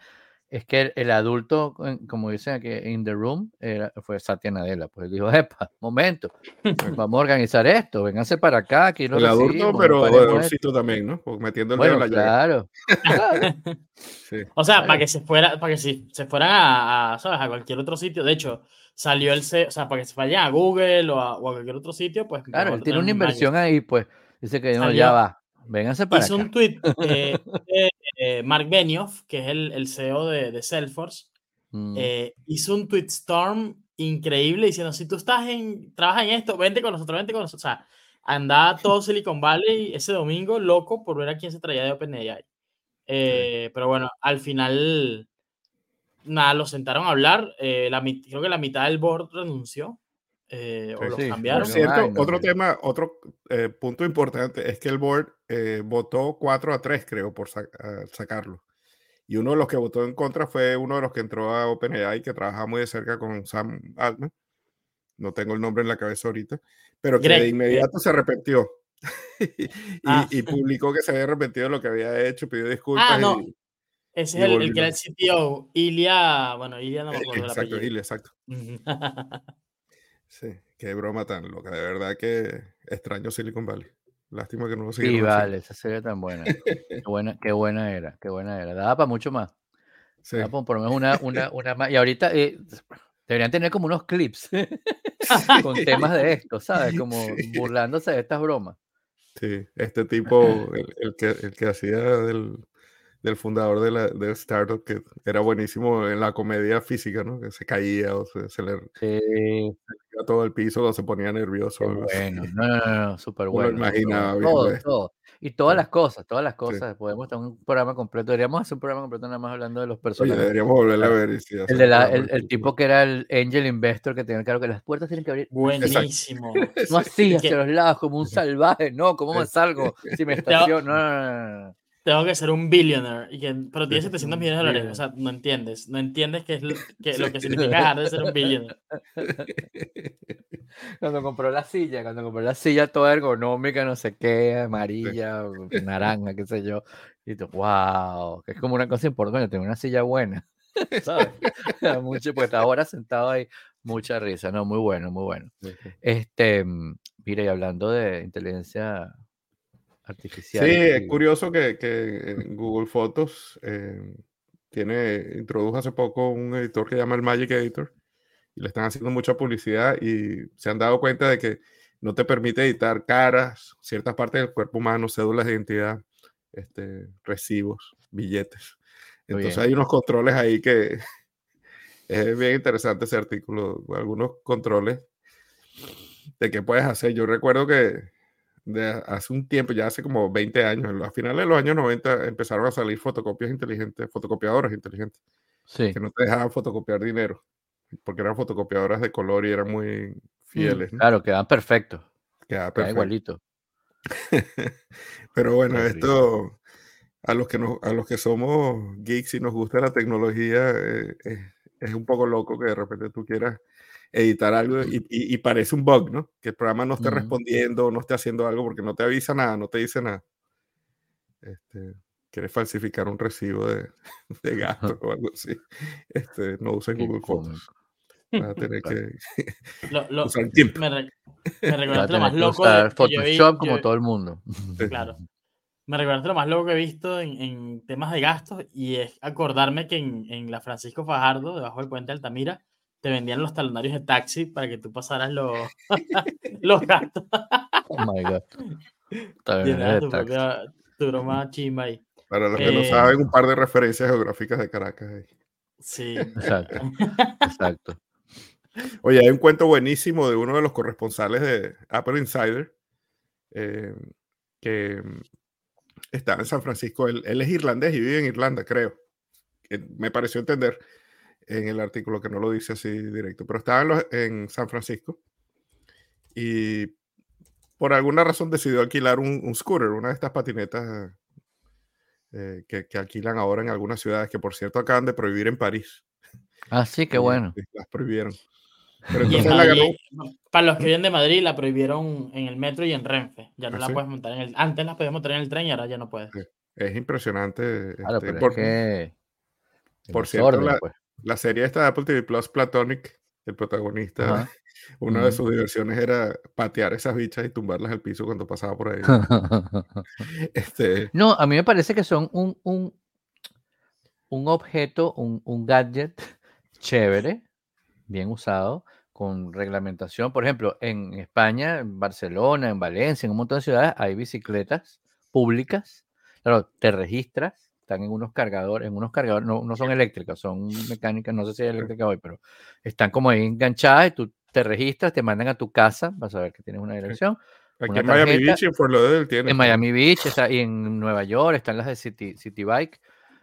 es que el, adulto, como dicen aquí, in the room, era, fue Satya Nadella. Pues dijo, epa, momento, vamos a organizar esto, vénganse para acá. Aquí el adulto, pero adulto también, ¿no? Metiendo el bueno, dedo en la claro. sí. O sea, para que se fuera, para que si se fueran a, ¿sabes? a cualquier otro sitio. De hecho, salió el C, o sea, para que se vayan a Google o a, o a cualquier otro sitio, pues. Claro, tiene una inversión ahí, pues. Dice que no, ya va. Vénganse para Hizo un tweet de, eh, Mark Benioff, que es el, el CEO de, de Salesforce. Mm. Eh, hizo un tweet storm increíble diciendo: si tú estás en, trabajas en esto, vente con nosotros, vente con nosotros. O sea, andaba todo Silicon Valley ese domingo loco por ver a quién se traía de OpenAI. Eh, pero bueno, al final, nada, lo sentaron a hablar. la, creo que la mitad del board renunció. Eh, o cambiaron. cierto, otro tema, otro eh, punto importante es que el board eh, votó 4 a 3, creo, por sacarlo. Y uno de los que votó en contra fue uno de los que entró a OpenAI, que trabaja muy de cerca con Sam Altman. No tengo el nombre en la cabeza ahorita, pero que de inmediato se arrepintió. Ah. y, publicó que se había arrepentido de lo que había hecho, pidió disculpas. Ah, no. Ese es el, que era el CTO, Ilia, bueno, Ilia no me acuerdo Exacto, Ilia, exacto. Sí, qué broma tan loca. De verdad que extraño Silicon Valley. Lástima que no lo Sí, vale, esa serie tan buena. qué buena. Qué buena era, qué buena era. Daba para mucho más. Sí. Daba por lo menos una, una, una más. Y ahorita eh, deberían tener como unos clips con temas de esto, ¿sabes? Como burlándose de estas bromas. Sí, este tipo, el, que, el que hacía del, del fundador de, la, de Startup, que era buenísimo en la comedia física, ¿no? Que se caía o se, le, sí. todo el piso o se ponía nervioso. Bueno, no, no, no, súper bueno. Lo imaginaba todo, todo, Y todas las cosas, todas las cosas. Podemos tener un programa completo. Deberíamos hacer un programa completo nada más hablando de los personajes. Oye, deberíamos volver a ver. el, de la, el, el, tipo que era el angel investor que tenía claro que las puertas tienen que abrir. Buenísimo. No así, hacia los lados, como un salvaje. No, ¿cómo me salgo si me estaciono? No, no, no tengo que ser un billionaire, y que, pero tiene 700 millones de dólares. O sea, no entiendes. No entiendes qué es lo que, lo que significa dejar de ser un billionaire. Cuando compró la silla, cuando compró la silla toda ergonómica, no sé qué, amarilla, naranja, qué sé yo. Y tú, wow, que es como una cosa importante, tener una silla buena. ¿Sabes? Mucho, pues ahora sentado ahí, mucha risa, ¿no? Muy bueno, muy bueno. Este, mire, y hablando de inteligencia artificial. Sí, es curioso que, que Google Fotos eh, tiene, introdujo hace poco un editor que llama el Magic Editor y le están haciendo mucha publicidad y se han dado cuenta de que no te permite editar caras, ciertas partes del cuerpo humano, cédulas de identidad, este, recibos, billetes. Entonces hay unos controles ahí que es bien interesante ese artículo, algunos controles de qué puedes hacer. Yo recuerdo que de hace un tiempo, ya hace como 20 años, a finales de los años 90 empezaron a salir fotocopias inteligentes, fotocopiadoras inteligentes, sí. que no te dejaban fotocopiar dinero, porque eran fotocopiadoras de color y eran muy mm, fieles. Claro, quedaban perfectos. Quedaba perfecto. igualito. Pero bueno, esto a los que a los que somos geeks y nos gusta la tecnología eh, es un poco loco que de repente tú quieras editar algo y, parece un bug, ¿no? Que el programa no esté respondiendo, no esté haciendo algo porque no te avisa nada, no te dice nada. Este, quieres falsificar un recibo de, de gasto o algo así. Este, no uses Google Photos. Vas a tener que usar tiempo. Me, me recuerda lo más loco. Photoshop como todo el mundo. Claro. Me recuerda lo más loco que he visto en, en, temas de gastos y es acordarme que en, en la Francisco Fajardo, debajo del puente de Altamira, te vendían los talonarios de taxi para que tú pasaras los, los gastos. oh my god. Tu, propia, tu broma chimba ahí. Para los que no eh, saben, un par de referencias geográficas de Caracas ahí. Sí. Exacto. Exacto. Oye, hay un cuento buenísimo de uno de los corresponsales de Apple Insider eh, que está en San Francisco. Él, él, es irlandés y vive en Irlanda, creo. Me pareció entender en el artículo, que no lo dice así directo, pero estaba en, San Francisco y por alguna razón decidió alquilar un, scooter, una de estas patinetas eh, que, alquilan ahora en algunas ciudades, que por cierto acaban de prohibir en París. Ah, sí, qué bueno. Las prohibieron. Para los que vienen de Madrid, la prohibieron en el metro y en Renfe. Ya no ¿Ah, la puedes montar en el. Antes la podíamos montar en el tren y ahora ya no puedes. Es impresionante. Claro, este, por, por cierto, la, pues. La serie esta de Apple TV Plus, Platonic, el protagonista, una de sus diversiones era patear esas bichas y tumbarlas al piso cuando pasaba por ahí. este... No, a mí me parece que son un, un, un objeto, un, un gadget chévere, bien usado, con reglamentación. Por ejemplo, en España, en Barcelona, en Valencia, en un montón de ciudades hay bicicletas públicas. Claro, te registras están en unos cargadores, en unos cargadores, no, no son eléctricas, son mecánicas, no sé si es eléctrica hoy, pero están como ahí enganchadas y tú te registras, te mandan a tu casa, vas a ver que tienes una dirección. Aquí en Miami Beach y en Fort Lauderdale tiene. En Miami Beach está, y en Nueva York están las de City, City Bike.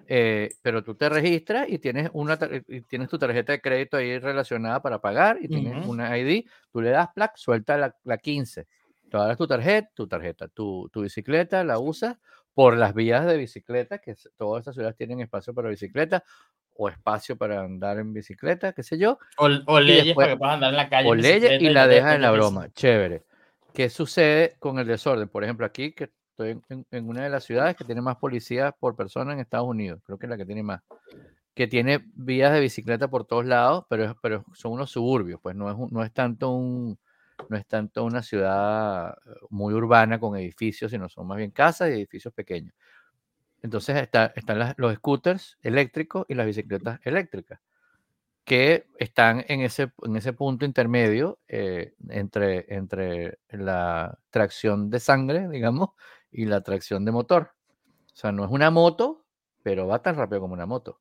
Eh, pero tú te registras y tienes, una, y tienes tu tarjeta de crédito ahí relacionada para pagar y tienes una ID, tú le das plac, suelta la, la 15, te das tu tarjeta, tu tarjeta, tu, tu bicicleta, la usas por las vías de bicicleta, que todas estas ciudades tienen espacio para bicicleta o espacio para andar en bicicleta, qué sé yo. O, leyes para que puedas andar en la calle. O leyes y la dejas en la broma. Chévere. ¿Qué sucede con el desorden? Por ejemplo, aquí, que estoy en, una de las ciudades que tiene más policías por persona en Estados Unidos, creo que es la que tiene más, que tiene vías de bicicleta por todos lados, pero, pero son unos suburbios, pues no es, no es tanto un, no es tanto una ciudad eh, muy urbana con edificios, sino son más bien casas y edificios pequeños. Entonces está, están los scooters eléctricos y las bicicletas eléctricas, que están en ese, en ese punto intermedio eh, entre, entre la tracción de sangre, digamos, y la tracción de motor. O sea, no es una moto, pero va tan rápido como una moto.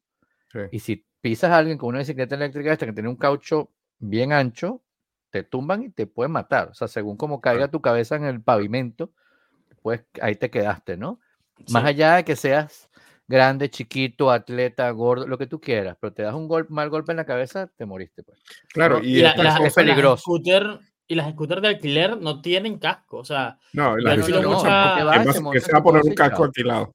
Y si pisas a alguien con una bicicleta eléctrica esta que tiene un caucho bien ancho, te tumban y te pueden matar. O sea, según como caiga tu cabeza en el pavimento, pues ahí te quedaste, ¿no? Más allá de que seas grande, chiquito, atleta, gordo, lo que tú quieras, pero te das un mal golpe en la cabeza, te moriste, pues. Claro, y, es peligroso. y las scooters de alquiler no tienen casco, o sea, no, las no, no, que se va a poner un casco alquilado.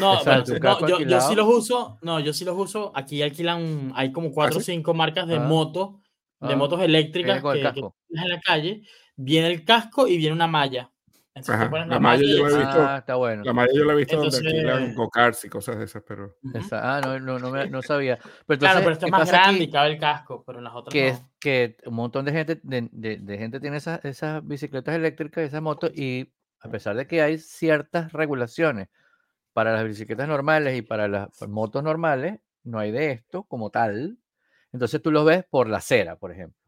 No, yo, yo, sí los uso, no, yo sí los uso, aquí alquilan, hay como cuatro o cinco marcas de moto de ah, motos eléctricas que, en la calle, viene el casco y viene una malla. la, malla, yo la he visto. Ah, está bueno. La malla yo la he visto donde alquilan go y cosas de esas, pero. ah, no, no, no, no sabía. Pero claro, pero esto es más grande y cabe el casco, pero en las otras que, no. que un montón de gente, de, de, gente tiene esas, esas bicicletas eléctricas, esas motos, y a pesar de que hay ciertas regulaciones para las bicicletas normales y para las motos normales, no hay de esto como tal, entonces tú los ves por la acera, por ejemplo.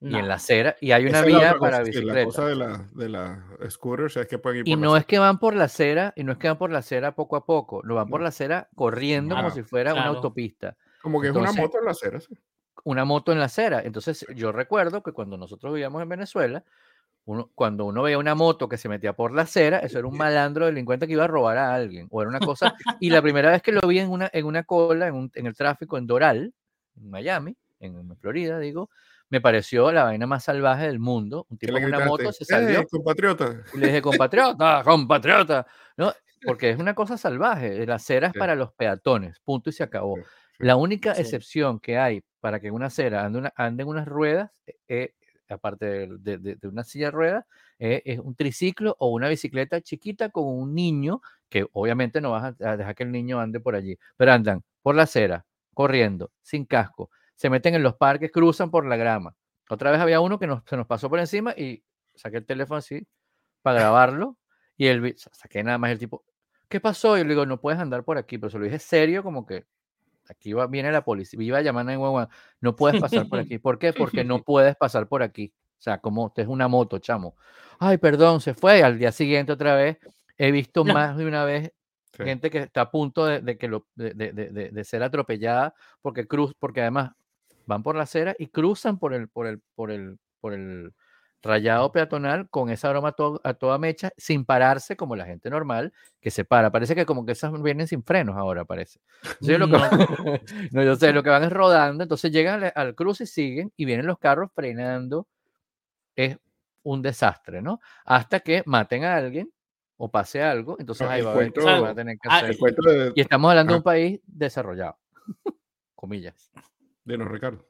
y en la acera, y hay una vía para bicicletas. la cosa de la, de la scooters es que pueden ir por Y no es que van por la acera, y no es que van por la acera poco a poco, no van por la acera corriendo como si fuera una autopista. Como que es una moto en la acera, sí. Una moto en la acera. Entonces, yo recuerdo que cuando nosotros vivíamos en Venezuela, uno, cuando uno veía una moto que se metía por la acera, eso era un malandro delincuente que iba a robar a alguien, o era una cosa. y la primera vez que lo vi en una, en una cola, en, un, en el tráfico en Doral, en Miami, en Florida, digo, me pareció la vaina más salvaje del mundo. Un tipo con una moto se salió. Eh, compatriota. Y le dije, compatriota, compatriota. ¿No? Porque es una cosa salvaje. La acera es para los peatones, punto y se acabó. La única excepción que hay para que una acera ande, una, ande en unas ruedas, eh, aparte de, de, una silla de ruedas, eh, es un triciclo o una bicicleta chiquita con un niño, que obviamente no vas a dejar que el niño ande por allí, pero andan por la acera, corriendo, sin casco, se meten en los parques, cruzan por la grama. Otra vez había uno que se nos pasó por encima y saqué el teléfono así para grabarlo y el saqué nada más el tipo, ¿qué pasó? Y le digo, no puedes andar por aquí, pero se lo dije serio, como que aquí va, viene la policía, iba a llamar a no puedes pasar por aquí. ¿Por qué? Porque no puedes pasar por aquí. O sea, como te es una moto, chamo. Ay, perdón, se fue. Al día siguiente otra vez he visto más de una vez gente que está a punto de, que lo, de, de, ser atropellada porque cruz, porque además van por la acera y cruzan por el, por el, por el, por el rayado peatonal con esa aroma a, toda mecha, sin pararse como la gente normal que se para. Parece que como que esas vienen sin frenos ahora, parece. Yo lo que no. yo sé, lo que van es rodando, entonces llegan al, cruce y siguen y vienen los carros frenando. Es un desastre, ¿no? Hasta que maten a alguien o pase algo, entonces ahí va a, haber, a tener que hacer. Y estamos hablando de un país desarrollado, comillas. Dinos, Ricardo.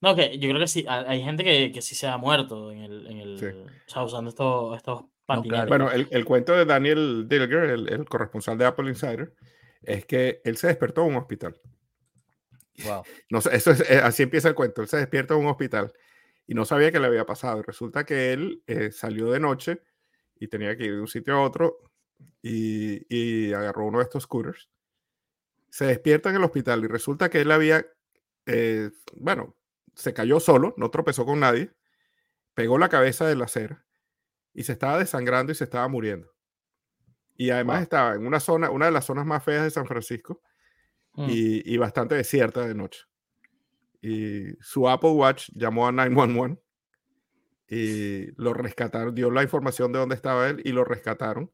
No, que yo creo que sí, hay gente que, que sí se ha muerto en el, en el o sea, usando estos, estos Bueno, el, el, cuento de Daniel Dilger, el, el, corresponsal de Apple Insider, es que él se despertó en un hospital. Wow. No, eso es, eh, así empieza el cuento. Él se despierta en un hospital y no sabía qué le había pasado. resulta que él eh, salió de noche y tenía que ir de un sitio a otro y, y agarró uno de estos scooters. Se despierta en el hospital y resulta que él había eh, bueno, se cayó solo, no tropezó con nadie, pegó la cabeza de la acera y se estaba desangrando y se estaba muriendo. Y además estaba en una zona, una de las zonas más feas de San Francisco mm. y, bastante desierta de noche. Y su Apple Watch llamó a 911 y lo rescataron, dio la información de dónde estaba él y lo rescataron.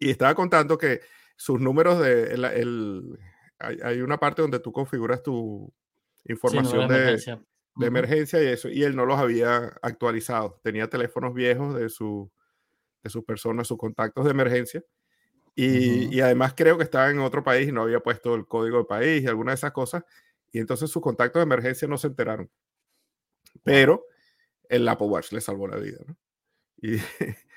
Y estaba contando que sus números de el, hay, una parte donde tú configuras tu información de, emergencia. y eso, y él no los había actualizado. Tenía teléfonos viejos de, su, de sus personas, sus contactos de emergencia. Y, y, además creo que estaba en otro país y no había puesto el código de país y alguna de esas cosas. Y entonces sus contactos de emergencia no se enteraron. Pero el Apple Watch le salvó la vida. ¿no? Y,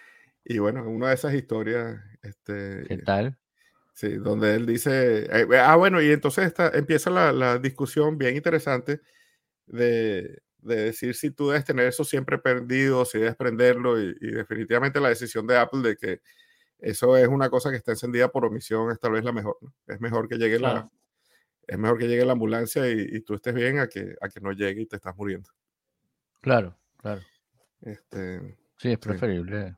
y bueno, una de esas historias. Este, ¿Qué tal? Sí, donde él dice, eh, ah, bueno, y entonces está, empieza la, la, discusión bien interesante de, de, decir si tú debes tener eso siempre perdido, si debes prenderlo, y, definitivamente la decisión de Apple de que eso es una cosa que está encendida por omisión es tal vez la mejor. Es mejor que llegue la es mejor que llegue la ambulancia y, tú estés bien a que, a que no llegue y te estás muriendo. Claro, claro. Este, sí, es preferible.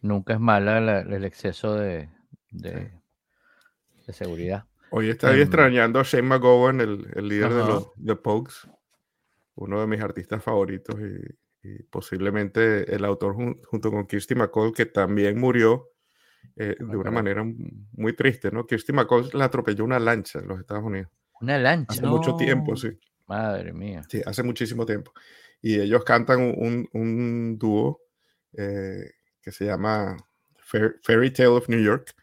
Nunca es mala el exceso de, de, seguridad. Hoy estoy em, extrañando a Shane McGowan, el, el líder de los The Pogues, uno de mis artistas favoritos y, posiblemente el autor junto con Kirsty McCall, que también murió eh, de una manera muy triste, ¿no? Kirsty McCall la atropelló una lancha en los Estados Unidos. Una lancha. Hace mucho tiempo, sí. Madre mía. Sí, hace muchísimo tiempo. Y ellos cantan un, un, dúo eh, que se llama Fairy Tale of New York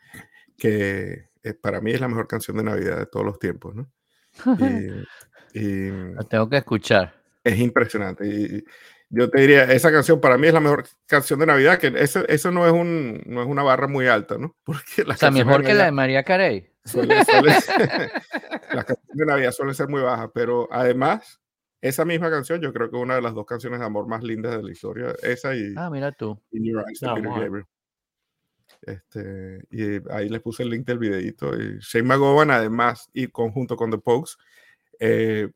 que eh, para mí es la mejor canción de Navidad de todos los tiempos, ¿no? Y, la tengo que escuchar. Es impresionante. Y yo te diría, esa canción para mí es la mejor canción de Navidad, que eso, eso no, es un, no es una barra muy alta, ¿no? Porque la o sea, mejor que la de María Carey. las canciones de Navidad suelen ser muy bajas, pero además, esa misma canción yo creo que es una de las dos canciones de amor más lindas de la historia. Esa y... Ah, mira tú. Este, y ahí les puse el link del videito. Y Shane McGowan, además, y conjunto con The Pokes, eh,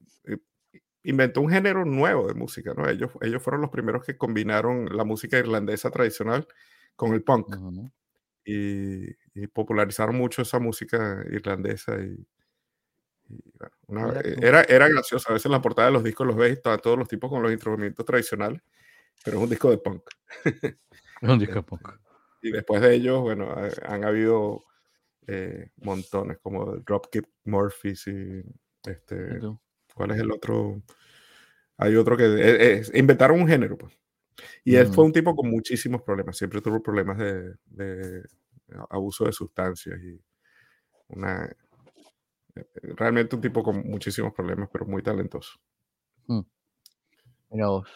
inventó un género nuevo de música, ¿no? Ellos, ellos fueron los primeros que combinaron la música irlandesa tradicional con el punk. y, popularizaron mucho esa música irlandesa y, eh, era, era gracioso. A veces en la portada de los discos los ves y todos los tipos con los instrumentos tradicionales, pero es un disco de punk. Es un disco de punk. Y después de ellos, bueno, han habido eh, montones como Dropkick Murphys y este, ¿cuál es el otro? Hay otro que eh, inventaron un género, pues. Y él fue un tipo con muchísimos problemas, siempre tuvo problemas de, de abuso de sustancias y una realmente un tipo con muchísimos problemas, pero muy talentoso. Mm. Mira vos.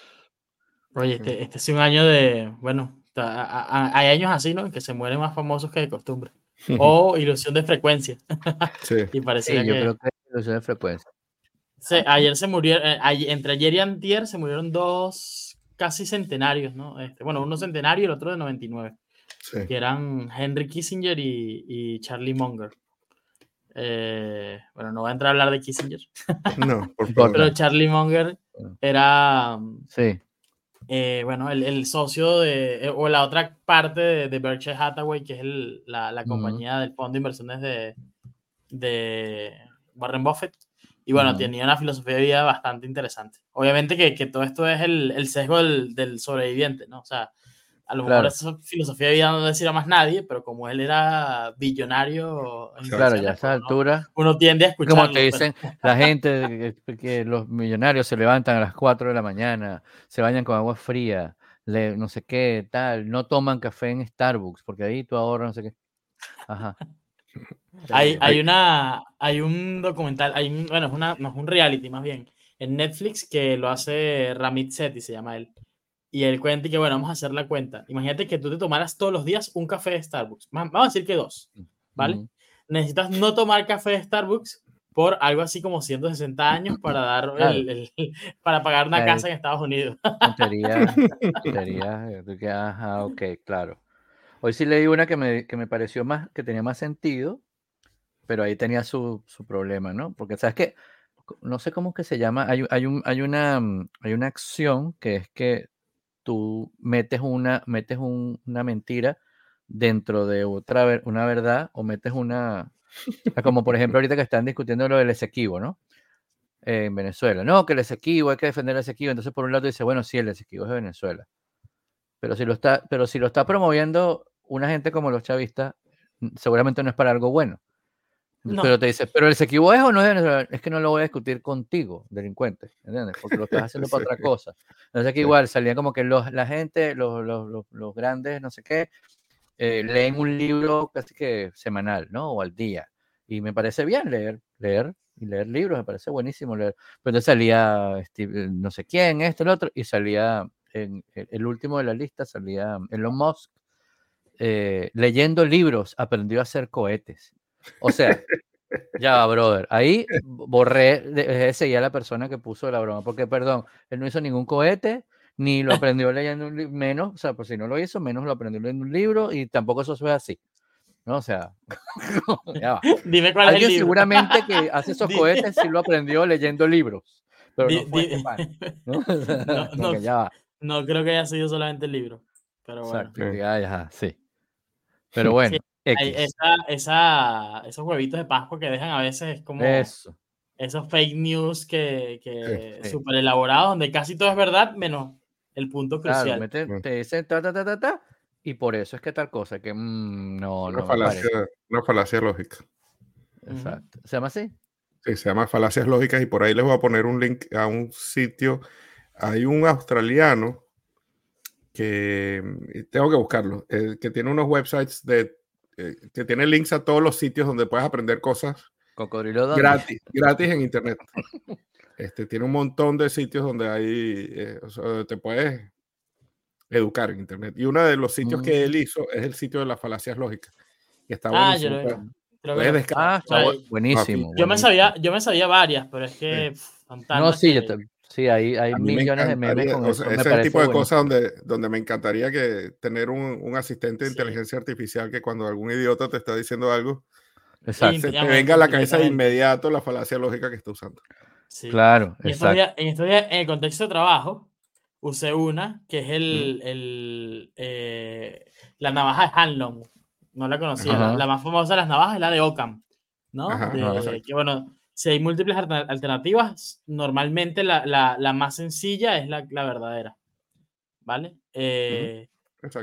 Oye, este, este es un año de, bueno, hay años así, ¿no? Que se mueren más famosos que de costumbre. O ilusión de frecuencia. Sí. y parecía yo creo que ilusión de frecuencia. Sí, ayer se murieron, eh, entre ayer y antier se murieron dos casi centenarios, ¿no? Este, bueno, uno centenario y el otro de 99. Sí. Que eran Henry Kissinger y, y Charlie Munger. Eh, bueno, no voy a entrar a hablar de Kissinger. No, por favor. Pero Charlie Munger era. Sí. Eh, bueno, el, socio de. Eh, o la otra parte de, Berkshire Hathaway, que es la, compañía del fondo de inversiones de, de Warren Buffett. Y bueno, tenía una filosofía de vida bastante interesante. Obviamente que, todo esto es el, sesgo del, del, sobreviviente, ¿no? O sea, a lo mejor esa filosofía de vida no decía más nadie, pero como él era billonario. Claro, ya a esa altura. Uno tiende a escucharlo. Como te dicen la gente que, los millonarios se levantan a las 4 de la mañana, se bañan con agua fría, le, no sé qué, tal, no toman café en Starbucks, porque ahí tú ahorras no sé qué. Ajá. Hay, hay, una, hay un documental, hay bueno, es, una, no es un reality más bien, en Netflix que lo hace Ramit Sethi, se llama él y él cuenta que, bueno, vamos a hacer la cuenta. Imagínate que tú te tomaras todos los días un café de Starbucks. Vamos a decir que dos, ¿vale? Necesitas no tomar café de Starbucks por algo así como 160 años para dar el, para pagar una casa en Estados Unidos. Sería, sería, ajá, ok, claro. Hoy sí leí una que me, que me pareció más, que tenía más sentido, pero ahí tenía su, su problema, ¿no? Porque sabes que no sé cómo es que se llama, hay, hay, un, hay, una, hay una acción que es que tú metes una, metes una mentira dentro de otra una verdad o metes una, como por ejemplo ahorita que están discutiendo lo del Esequibo, ¿no? en Venezuela. No, que el Esequibo, hay que defender el Esequibo. Entonces, por un lado dice, bueno, sí, el Esequibo es de Venezuela. Pero si lo está, pero si lo está promoviendo una gente como los chavistas, seguramente no es para algo bueno. Pero te dice, pero el se equivocó o no es Es que no lo voy a discutir contigo, delincuente, ¿entiendes? Porque lo estás haciendo para otra cosa. Entonces que igual salía como que los, la gente, los, los, los, grandes, no sé qué, eh, leen un libro casi que semanal, ¿no? O al día. Y me parece bien leer, leer y leer libros, me parece buenísimo leer. Pero entonces salía no sé quién, esto, el otro, y salía, en, el último de la lista salía Elon Musk, eh, leyendo libros, aprendió a hacer cohetes. O sea, ya, brother. Ahí borré, de, seguía a la persona que puso la broma, porque, perdón, él no hizo ningún cohete, ni lo aprendió leyendo un libro, menos, o sea, por si no lo hizo, menos lo aprendió leyendo un libro, y tampoco eso fue así. ¿no? O sea, ya va. Dime cuál Alguien es el libro. seguramente que hace esos cohetes sí lo aprendió leyendo libros, pero no fue ¿no? no, ya va. no, creo que haya sido solamente el libro, pero bueno. Exacto, ya, ya, sí. Pero bueno. Esa, esa, esos huevitos de Pascua que dejan a veces es como Eso. esos fake news que, que súper elaborados, donde casi todo es verdad, menos el punto crucial. Claro, te, dicen ta, ta, ta, ta, ta, y por eso es que tal cosa, que mmm, no, una, no falacia, una falacia lógica. Exacto. ¿Se llama así? Sí, se llama falacias lógicas y por ahí les voy a poner un link a un sitio. Hay un australiano que tengo que buscarlo, eh, que tiene unos websites de eh, que tiene links a todos los sitios donde puedes aprender cosas gratis, gratis en internet. Este, tiene un montón de sitios donde hay, eh, te puedes educar en internet. Y uno de los sitios que él mm. hizo es el sitio de las falacias lógicas. Y está ah, buenísimo. ah, buenísimo. Yo me sabía, yo me sabía varias, pero es que no, sí, yo Sí, hay, hay millones de memes con eso. ese tipo de cosas donde, donde me encantaría que tener un, un asistente de inteligencia artificial que cuando algún idiota te está diciendo algo, se te venga a la cabeza de inmediato la falacia lógica que está usando. Claro, en estos, días, en en el contexto de trabajo, usé una que es el, el eh, la navaja de Hanlon. No la conocía. La, más famosa de las navajas es la de Ockham, ¿no? que bueno, si hay múltiples alternativas, normalmente la, la, la más sencilla es la, verdadera. ¿Vale? Eh,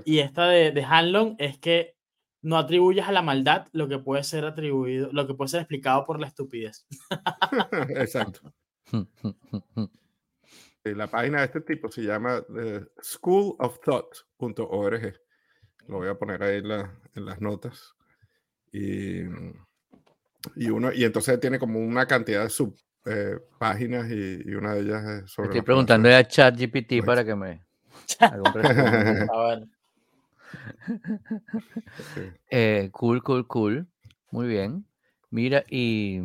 y esta de, de Hanlon es que no atribuyas a la maldad lo que puede ser atribuido, lo que puede ser explicado por la estupidez. Exacto. la página de este tipo se llama eh, schoolofthought.org. Lo voy a poner ahí en, las notas. Y, y, uno, y entonces tiene como una cantidad de subpáginas eh, y, una de ellas es sobre. Estoy preguntando a ChatGPT para que me. Eh, cool, cool, cool. Muy bien. Mira, y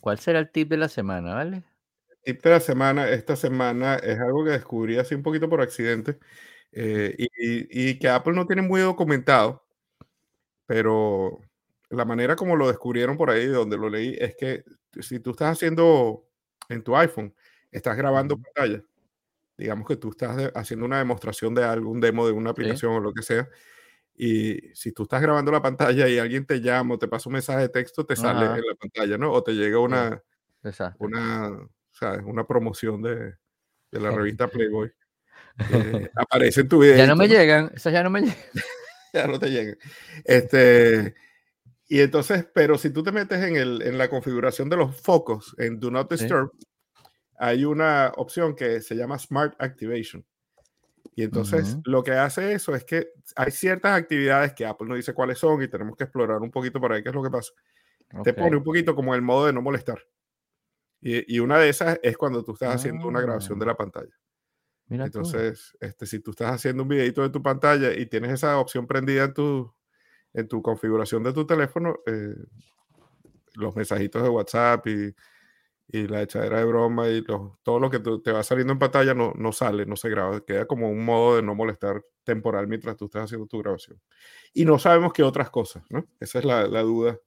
¿cuál será el tip de la semana, vale? El tip de la semana, esta semana es algo que descubrí así un poquito por accidente eh, y, que Apple no tiene muy documentado, pero la manera como lo descubrieron por ahí, donde lo leí, es que si tú estás haciendo en tu iPhone, estás grabando pantalla digamos que tú estás haciendo una demostración de algún demo de una aplicación o lo que sea, y si tú estás grabando la pantalla y alguien te llama o te pasa un mensaje de texto, te sale en la pantalla, ¿no? O te llega una, una, ¿sabes? una promoción de, de la revista Playboy. Eh, aparece en tu video. Ya no me llegan, esas ya no me llegan. ya no te llegan. Este, y entonces, pero si tú te metes en, el, en la configuración de los focos en Do Not Disturb, hay una opción que se llama Smart Activation. Y entonces lo que hace eso es que hay ciertas actividades que Apple no dice cuáles son y tenemos que explorar un poquito para ver qué es lo que pasa. Te pone un poquito como el modo de no molestar. Y, y, una de esas es cuando tú estás haciendo una grabación de ah. la pantalla. entonces, este, si tú estás haciendo un videito de tu pantalla y tienes esa opción prendida en tu, en tu configuración de tu teléfono, eh, los mensajitos de WhatsApp y y la echadera de broma y todo lo que te va saliendo en pantalla no, no sale, no se graba, queda como un modo de no molestar temporal mientras tú estás haciendo tu grabación. Y no sabemos qué otras cosas, ¿no? Esa es la, la duda,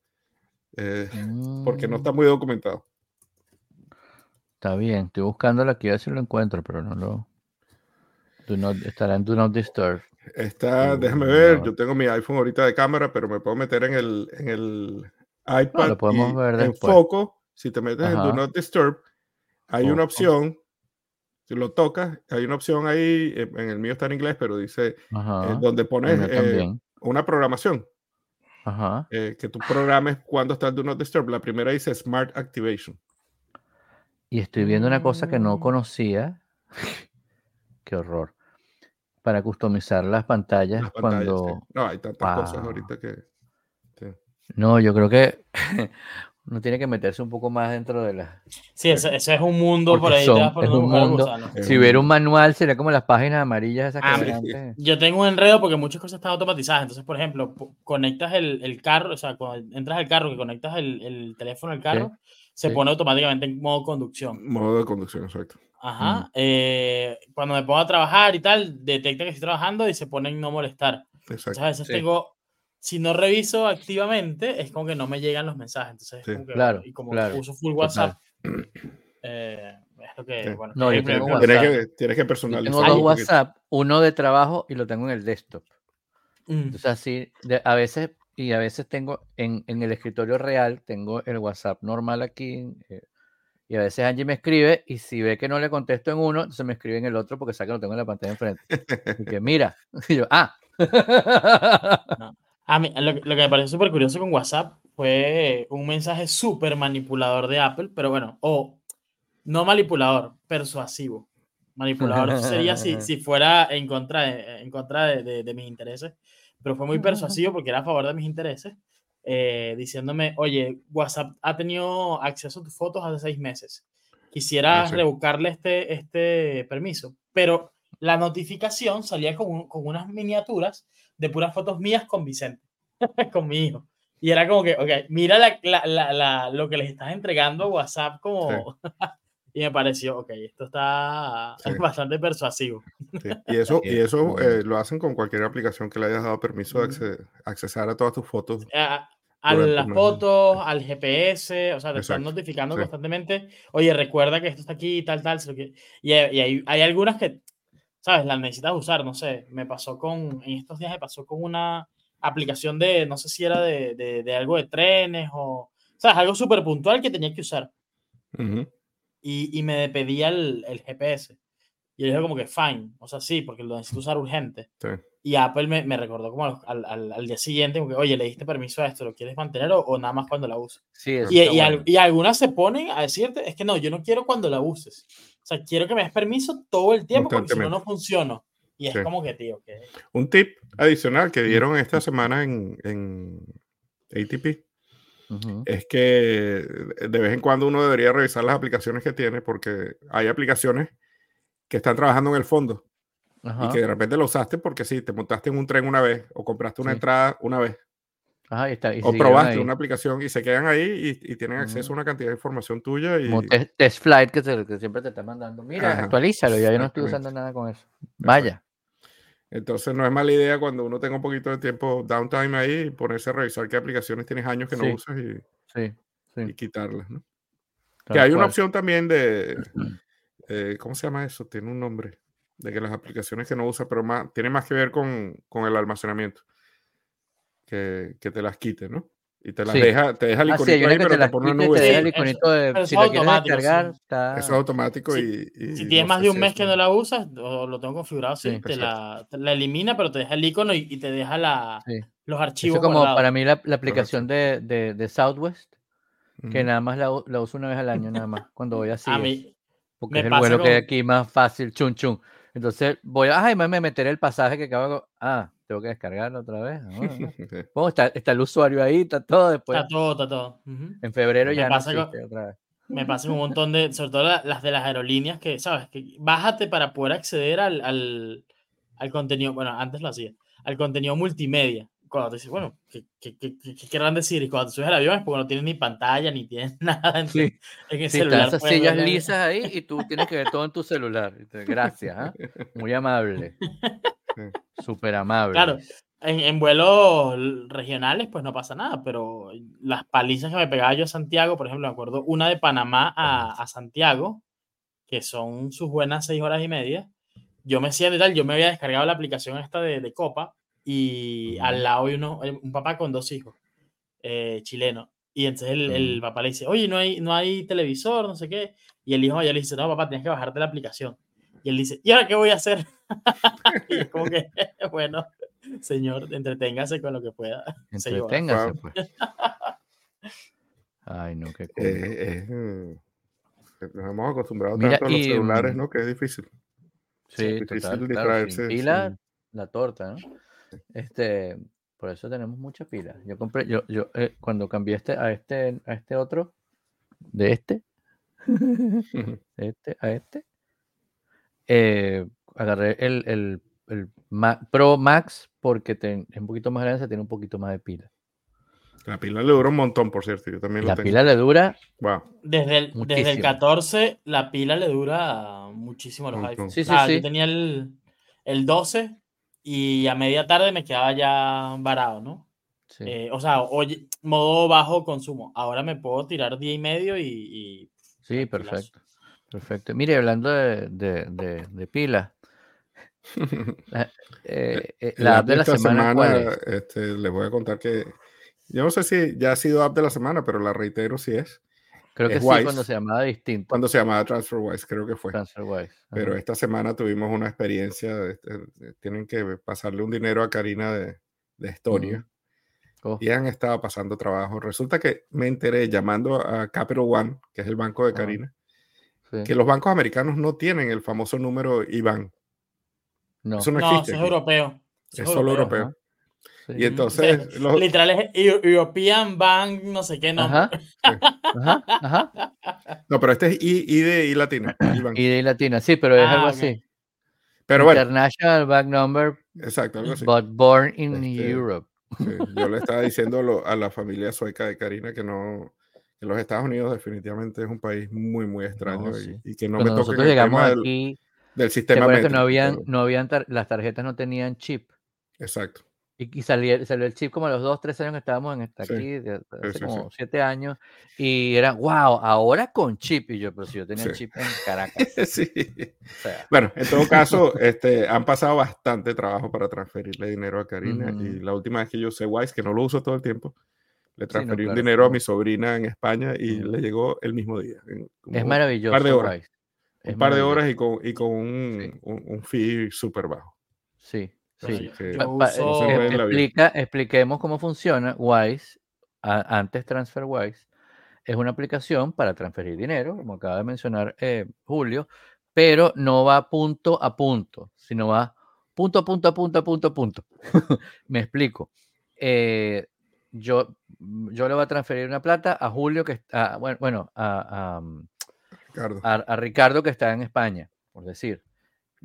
eh, porque no está mm. muy documentado. Está bien, estoy buscándola aquí a ver si lo encuentro, pero no lo... estará en Do Not Disturb. Está, déjame ver, yo tengo mi iPhone ahorita de cámara, pero me puedo meter en el, en el iPad lo podemos ver en foco si te metes en Do Not Disturb, hay una opción, si lo tocas, hay una opción ahí, eh, en el mío está en inglés, pero dice, eh, donde pones eh, una programación. que tú programes cuando está el Do Not Disturb. La primera dice Smart Activation. Y estoy viendo una cosa que no mm. conocía. Qué horror. Para customizar las pantallas, cuando. No, hay tantas cosas ahorita que. No, yo creo que uno tiene que meterse un poco más dentro de la. Sí, ese, es un mundo por ahí. es un mundo. Si hubiera un manual, sería como las páginas amarillas esas ah, Yo tengo un enredo porque muchas cosas están automatizadas. Entonces, por ejemplo, conectas el, el carro, o sea, cuando entras al carro, que conectas el, el teléfono al carro, se pone automáticamente en modo conducción. Modo de conducción, exacto. Ajá. Eh, cuando me pongo a trabajar y tal, detecta que estoy trabajando y se pone en no molestar. Exacto. a veces tengo si no reviso activamente, es como que no me llegan los mensajes. Entonces, como que, claro, y como uso full WhatsApp, eh, es lo que, bueno, no, yo tengo tienes, que, tienes que personalizar. Tengo dos WhatsApp, uno de trabajo y lo tengo en el desktop. Mm. Entonces, así, a veces, y a veces tengo en, en, el escritorio real, tengo el WhatsApp normal aquí. Eh, y a veces Angie me escribe y si ve que no le contesto en uno, entonces me escribe en el otro porque sabe que lo tengo en la pantalla enfrente. Y que mira, y yo, ah. A mí, lo, que me pareció súper curioso con WhatsApp fue un mensaje súper manipulador de Apple, pero bueno, o no manipulador, persuasivo. Manipulador sería si, si fuera en contra, de, en contra de, de, mis intereses, pero fue muy persuasivo porque era a favor de mis intereses, eh, diciéndome, oye, WhatsApp ha tenido acceso a tus fotos hace seis meses. Quisiera revocarle este, este permiso, pero la notificación salía con, con unas miniaturas de puras fotos mías con Vicente, con mi hijo. Y era como que, ok, mira la, la, la, lo que les estás entregando a WhatsApp como... y me pareció, ok, esto está bastante persuasivo. Y eso, y eso eh, lo hacen con cualquier aplicación que le hayas dado permiso de accesar a todas tus fotos. A, las fotos, al GPS, o sea, te están notificando constantemente, oye, recuerda que esto está aquí, tal, tal, y, hay, hay, algunas que, ¿sabes? Las necesitas usar, no sé, me pasó con, en estos días me pasó con una aplicación de, no sé si era de, de, de algo de trenes o, ¿sabes? Algo súper puntual que tenía que usar. y, y, me pedía el, el GPS. Y yo dije como que fine, o sea, sí, porque lo necesito usar urgente. Y Apple me, me recordó como al, al, al, día siguiente, como que, oye, le diste permiso a esto, ¿lo quieres mantener o, nada más cuando la uses? Sí, y, y, y, algunas se ponen a decirte, es que no, yo no quiero cuando la uses. O sea, quiero que me des permiso todo el tiempo porque si no, no funciona. Y es como que, tío, que... Un tip adicional que dieron esta semana en, en ATP es que de vez en cuando uno debería revisar las aplicaciones que tiene porque hay aplicaciones que están trabajando en el fondo y que de repente lo usaste porque sí, te montaste en un tren una vez o compraste una entrada una vez. o probaste una aplicación y se quedan ahí y, tienen acceso a una cantidad de información tuya. Y... Como test, flight que, siempre te está mandando. Mira, actualízalo, ya yo no estoy usando nada con eso. Vaya. Entonces no es mala idea cuando uno tenga un poquito de tiempo downtime ahí ponerse a revisar qué aplicaciones tienes años que no usas y, y quitarlas. ¿no? Que hay una opción también de, eh, ¿cómo se llama eso? Tiene un nombre, de que las aplicaciones que no usa, pero más, tiene más que ver con, con el almacenamiento, que, que, te las quite, ¿no? Y te las deja, te deja el ah, iconito ahí, pero te, te pone una nube. Te deja el iconito de, si la quieres descargar, está... Eso es automático y, Si tienes más de un mes que no la usas, o lo tengo configurado sí, te, la, la, elimina, pero te deja el icono y, te deja la, los archivos Eso como para mí la, la aplicación de, de, de, Southwest, que nada más la, la, uso una vez al año, nada más, cuando voy así. A mí, porque es el vuelo que hay aquí más fácil, chun chun. Entonces voy ay, me meteré el pasaje que acabo Ah, tengo que descargarlo otra vez. Oh, está, está, el usuario ahí, está todo después. Está todo, está todo. En febrero ya no otra vez. Me pasa un montón de, sobre todo las de las aerolíneas, que, ¿sabes? Que bájate para poder acceder al, al, al contenido, bueno, antes lo hacía, al contenido multimedia cuando te dices, bueno, ¿qué, qué, qué, qué querrán decir? Y cuando te subes al avión es porque no tienes ni pantalla, ni tienes nada en, sí. en el sí, celular. esas sillas lisas ahí y tú tienes que ver todo en tu celular. Gracias, ¿eh? muy amable. Súper amable. Claro, en, en, vuelos regionales pues no pasa nada, pero las palizas que me pegaba yo a Santiago, por ejemplo, me acuerdo una de Panamá a, a Santiago, que son sus buenas seis horas y media. Yo me decía de tal, yo me había descargado la aplicación esta de, de Copa y al lado hay uno, un papá con dos hijos eh, chilenos. Y entonces el, el, papá le dice, oye, no hay, no hay televisor, no sé qué. Y el hijo ya le dice, no, papá, tienes que bajarte la aplicación. Y él dice, ¿y ahora qué voy a hacer? y es como que, bueno, señor, entreténgase con lo que pueda. Entreténgase, pues. Ay, no, qué eh, eh, nos hemos acostumbrado tanto a los celulares, mm ¿no? Que es difícil. Sí, es difícil total, distraerse. y la, la torta, ¿no? Este, por eso tenemos muchas pilas. Yo compré, yo, yo eh, cuando cambié este a este, a este otro, de este, este a este, eh, agarré el, el, el Pro Max porque es un poquito más grande, se tiene un poquito más de pila. La pila le dura un montón, por cierto. Yo también la pila le dura. Wow. Desde el, desde el 14, la pila le dura muchísimo a los iPhones. Sí, sí, sí. Yo tenía el, el 12 y a media tarde me quedaba ya varado, ¿no? Eh, o sea, oye, modo bajo consumo. Ahora me puedo tirar día y medio y... sí, perfecto. Perfecto. Mire, hablando de, de, de, pilas, la, eh, eh, la app de la semana, semana este, les voy a contar que yo no sé si ya ha sido app de la semana, pero la reitero si es. Creo que sí, cuando se llamaba distinto. Cuando se llamaba TransferWise, creo que fue. TransferWise. Pero esta semana tuvimos una experiencia, este, tienen que pasarle un dinero a Karina de, de Estonia. Oh. Y han estado pasando trabajo. Resulta que me enteré llamando a Capital One, que es el banco de Karina, que los bancos americanos no tienen el famoso número IBAN. No, eso no, existe. es europeo. Es, solo europeo. Y entonces. Los... Literal es European Bank, no sé qué, no. Ajá. Ajá, No, pero este es I, de I latina. I de I latina, sí, pero es ah, algo así. Pero bueno. International Bank Number. Exacto, algo así. But born in este, Europe. yo le estaba diciendo a la familia sueca de Karina que no. Que los Estados Unidos definitivamente es un país muy, muy extraño y, que no me toca. Nosotros llegamos aquí. Del, sistema métrico, no habían, no habían las tarjetas no tenían chip. Exacto. Y, salió, el chip como a los dos, tres años que estábamos en esta aquí, hace como siete años, y era, wow, ahora con chip. Y yo, pero si yo tenía chip en Caracas. sí. bueno, en todo caso, este, han pasado bastante trabajo para transferirle dinero a Karina. Y la última vez que yo usé Wise, que no lo uso todo el tiempo, le transferí un dinero a mi sobrina en España y le llegó el mismo día. es maravilloso. Un par de horas. Un par de horas y con, y con un, un fee súper bajo. Sí. Sí, explica, expliquemos cómo funciona Wise, antes TransferWise. Es una aplicación para transferir dinero, como acaba de mencionar eh, Julio, pero no va punto a punto, sino va punto a punto a punto a punto a punto. Me explico. Eh, yo, yo le voy a transferir una plata a Julio, que está, bueno, bueno a, a Ricardo que está en España, por decir.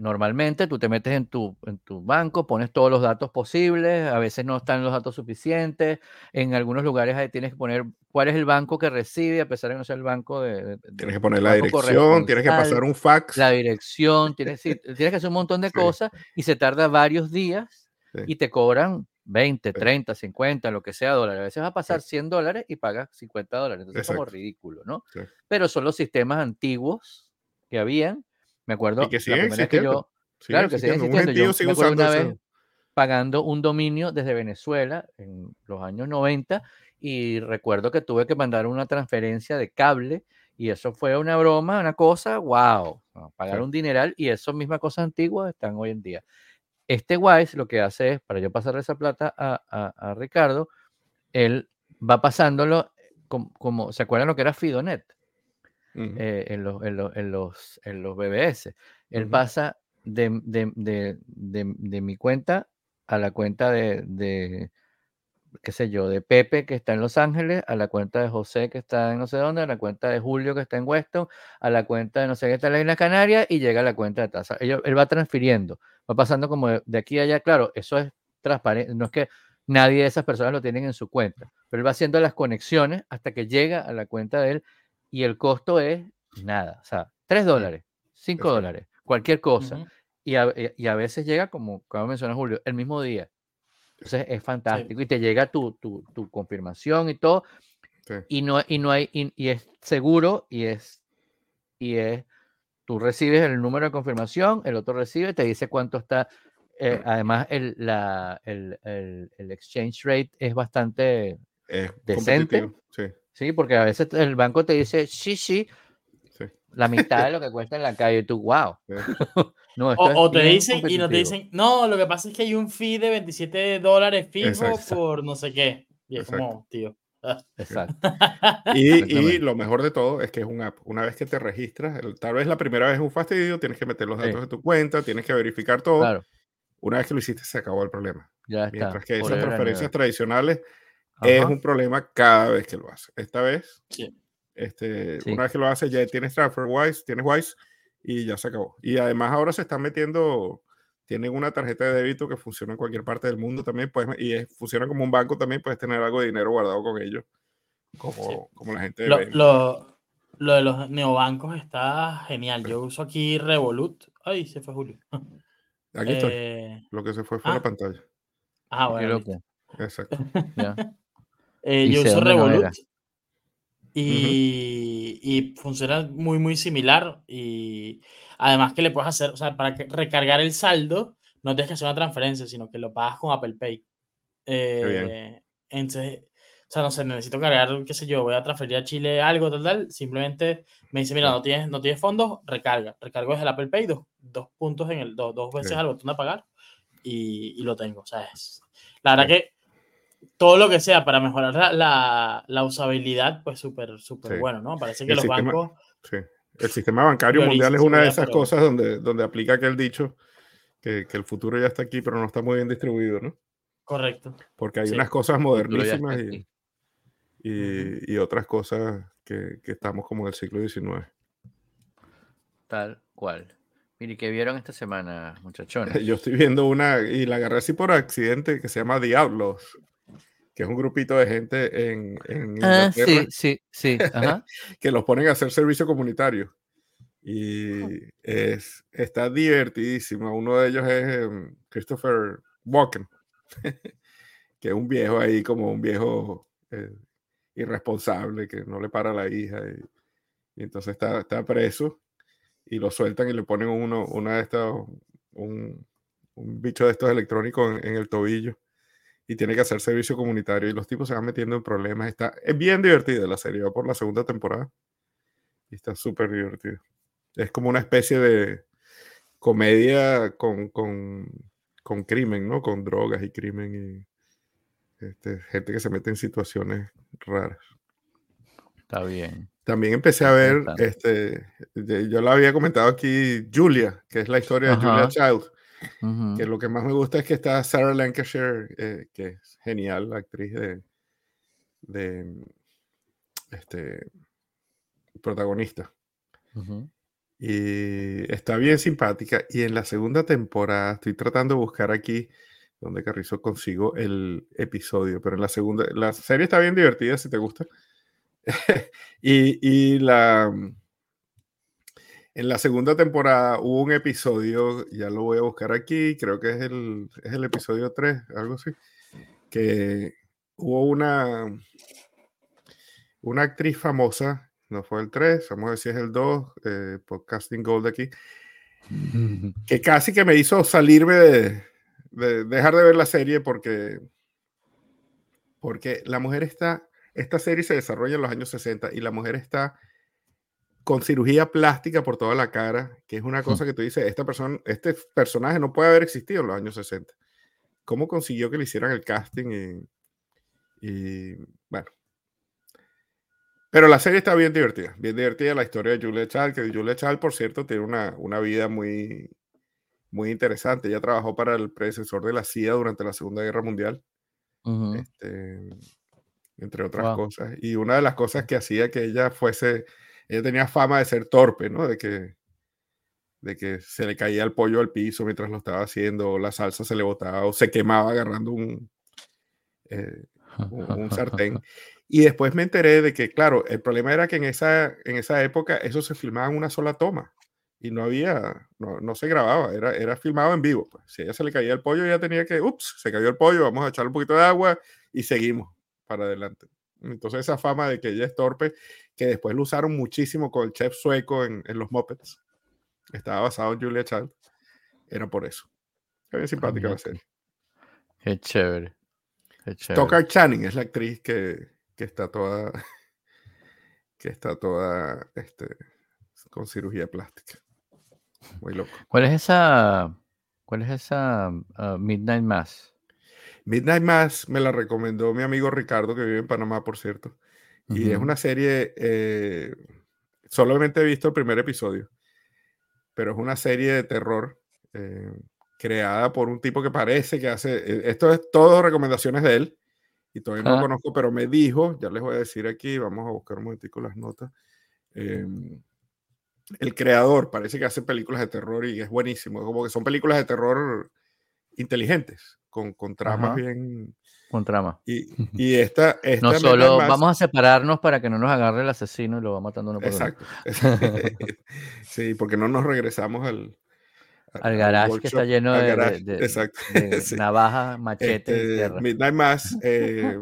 Normalmente tú te metes en tu, en tu banco, pones todos los datos posibles, a veces no están los datos suficientes, en algunos lugares ahí tienes que poner cuál es el banco que recibe, a pesar de no ser el banco de... tienes que poner la dirección, tienes que pasar un fax. La dirección, tienes, tienes que hacer un montón de cosas y se tarda varios días y te cobran 20, 30, 50, lo que sea dólares. A veces va a pasar 100 dólares y pagas 50 dólares. Entonces es como ridículo, ¿no? Pero son los sistemas antiguos que habían me acuerdo. que Que yo, claro que sigue existiendo. Yo me acuerdo una vez pagando un dominio desde Venezuela en los años 90 y recuerdo que tuve que mandar una transferencia de cable y eso fue una broma, una cosa, wow, pagar un dineral y esas mismas cosas antiguas están hoy en día. Este Wise lo que hace es, para yo pasar esa plata a, a, Ricardo, él va pasándolo como, como, ¿se acuerdan lo que era Fidonet? Eh, en, los, en, los, en, los, en los BBS. Él pasa de, de, de, de, mi cuenta a la cuenta de, de, qué sé yo, de Pepe que está en Los Ángeles, a la cuenta de José que está en no sé dónde, a la cuenta de Julio que está en Weston, a la cuenta de no sé qué está en la Isla Canaria y llega a la cuenta de Taza. Él, él va transfiriendo, va pasando como de, aquí a allá. Claro, eso es transparente, no es que nadie de esas personas lo tienen en su cuenta, pero él va haciendo las conexiones hasta que llega a la cuenta de él y el costo es nada, o sea, 3 dólares, 5 dólares, cualquier cosa. y, a, y, a, veces llega, como, como menciona Julio, el mismo día. Entonces es fantástico y te llega tu, tu, tu confirmación y todo. Y, no, y no hay, y, es seguro y es, y es, tú recibes el número de confirmación, el otro recibe, te dice cuánto está. Eh, además, el, la, el, el, el, exchange rate es bastante decente. Sí. Sí, porque a veces el banco te dice, sí, sí, la mitad de lo que cuesta en la calle, tú, wow. o, te dicen y no te dicen, no, lo que pasa es que hay un fee de 27 dólares fijo por no sé qué. Y es como, tío. Exacto. y, y, lo mejor de todo es que es un app. Una vez que te registras, tal vez la primera vez es un fastidio, tienes que meter los datos de tu cuenta, tienes que verificar todo. Claro. Una vez que lo hiciste, se acabó el problema. Ya está. Mientras que esas transferencias tradicionales es un problema cada vez que lo hace. Esta vez, este, una vez que lo hace, ya tienes TransferWise, tienes Wise y ya se acabó. Y además ahora se están metiendo, tienen una tarjeta de débito que funciona en cualquier parte del mundo también, pues, y funciona como un banco también, puedes tener algo de dinero guardado con ellos, como, como la gente. Lo, lo, lo, de los neobancos está genial. Yo uso aquí Revolut. Ay, se fue Julio. Aquí estoy. Eh, lo que se fue fue la ah. pantalla. Ah, bueno. Exacto. Eh, yo uso Revolut y, funciona muy, muy similar. Y además que le puedes hacer, o sea, para recargar el saldo, no tienes que hacer una transferencia, sino que lo pagas con Apple Pay. Eh, entonces, o sea, no sé, necesito cargar, qué sé yo, voy a transferir a Chile algo, tal, tal. Simplemente me dice, mira, no tienes, no tienes fondos, recarga. Recargo desde el Apple Pay, dos, dos puntos en el, dos, dos veces al botón de pagar y, y, lo tengo. O sea, es, la verdad que todo lo que sea para mejorar la, la, usabilidad, pues súper, súper bueno, ¿no? Parece que los bancos... Sí. El sistema bancario mundial es una de esas cosas donde, donde aplica aquel dicho que, que, el futuro ya está aquí, pero no está muy bien distribuido, ¿no? Correcto. Porque hay unas cosas modernísimas y, y, y, otras cosas que, que, estamos como en el siglo XIX. Tal cual. Mire, ¿qué vieron esta semana, muchachones? Yo estoy viendo una, y la agarré así por accidente, que se llama Diablos que es un grupito de gente en, en ah, sí, sí, sí. que los ponen a hacer servicio comunitario. Y es, está divertidísima. Uno de ellos es em, Christopher Walken. que es un viejo ahí como un viejo eh, irresponsable que no le para a la hija y, entonces está, está, preso y lo sueltan y le ponen uno, una de estos, un, un bicho de estos electrónicos en, el tobillo y tiene que hacer servicio comunitario y los tipos se van metiendo en problemas. Está, es bien divertida la serie, va por la segunda temporada y está súper divertido. Es como una especie de comedia con, con, con crimen, ¿no? Con drogas y crimen y este, gente que se mete en situaciones raras. Está bien. También empecé a ver, este, yo la había comentado aquí, Julia, que es la historia de Julia Child, que lo que más me gusta es que está Sarah Lancashire, eh, que es genial, la actriz de, de este, protagonista. Y está bien simpática. Y en la segunda temporada, estoy tratando de buscar aquí donde Carrizo consigo el episodio, pero en la segunda, la serie está bien divertida si te gusta. y, la, en la segunda temporada hubo un episodio, ya lo voy a buscar aquí, creo que es el, es el episodio 3, algo así, que hubo una, una actriz famosa no fue el 3, vamos a ver si es el 2, eh, Podcasting Gold aquí, que casi que me hizo salirme de, dejar de ver la serie porque, porque la mujer está, esta serie se desarrolla en los años 60 y la mujer está con cirugía plástica por toda la cara, que es una cosa que tú dices, esta persona, este personaje no puede haber existido en los años 60. ¿Cómo consiguió que le hicieran el casting? y bueno, pero la serie está bien divertida, bien divertida la historia de Julia Child, que Julia Child, por cierto, tiene una, una vida muy, muy interesante. Ella trabajó para el predecesor de la CIA durante la Segunda Guerra Mundial, este, entre otras cosas. Y una de las cosas que hacía que ella fuese, ella tenía fama de ser torpe, ¿no? De que, de que se le caía el pollo al piso mientras lo estaba haciendo, o la salsa se le botaba, o se quemaba agarrando un, eh, un sartén. Y después me enteré de que, claro, el problema era que en esa, en esa época eso se filmaba en una sola toma y no había, no, no se grababa, era, era filmado en vivo. Pues. Si a ella se le caía el pollo, ya tenía que, ups, se cayó el pollo, vamos a echarle un poquito de agua y seguimos para adelante. Entonces esa fama de que ella es torpe, que después lo usaron muchísimo con el chef sueco en, en los Muppets, estaba basado en Julia Child, era por eso. Qué bien simpática la serie. Qué chévere. Qué chévere. Channing es la actriz que, que está toda, que está toda este, con cirugía plástica. Muy loco. ¿Cuál es esa, cuál es esa ah, Midnight Mass? Midnight Mass me la recomendó mi amigo Ricardo, que vive en Panamá, por cierto. Y es una serie, eh, solamente he visto el primer episodio, pero es una serie de terror eh, creada por un tipo que parece que hace, eh, esto es todo recomendaciones de él, y todavía no lo conozco, pero me dijo, ya les voy a decir aquí, vamos a buscar un momentico las notas. Em, el creador parece que hace películas de terror y es buenísimo, como que son películas de terror inteligentes, con, con tramas bien... Con trama. Y, y esta, esta, No solo vamos a separarnos para que no nos agarre el asesino y lo va matando uno por Exacto. sí, porque no nos regresamos al, al garage que está lleno de, navajas, machetes. Este, Midnight Mass. Eh,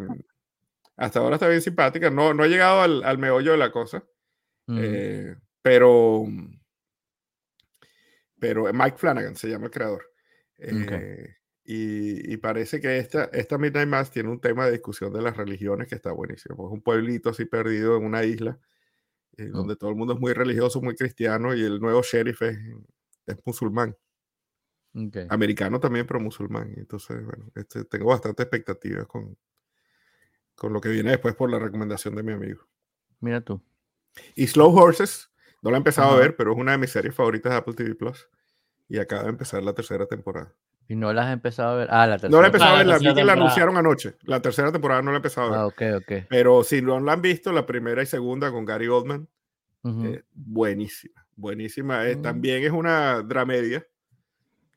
hasta ahora está bien simpática. No, no ha llegado al, al meollo de la cosa. Eh, pero, pero Mike Flanagan se llama el creador. Eh, y, y, parece que esta, esta Midnight Mass tiene un tema de discusión de las religiones que está buenísimo. Es un pueblito así perdido en una isla oh. donde todo el mundo es muy religioso, muy cristiano y el nuevo sheriff es es musulmán. Americano también, pero musulmán. Entonces, bueno, este, tengo bastante expectativas con, con lo que viene después por la recomendación de mi amigo. Mira tú. Y Slow Horses, no la he empezado a ver, pero es una de mis series favoritas de Apple TV Plus. Y acaba de empezar la tercera temporada. ¿Y no la has empezado a ver? Ah, la tercera. No la he empezado a ver, la, la, la anunciaron anoche. La tercera temporada no la he empezado a ver. Ah, ok, ok. Pero si no la han visto, la primera y segunda con Gary Oldman, eh, buenísima, buenísima. Eh, mm. También es una dramedia,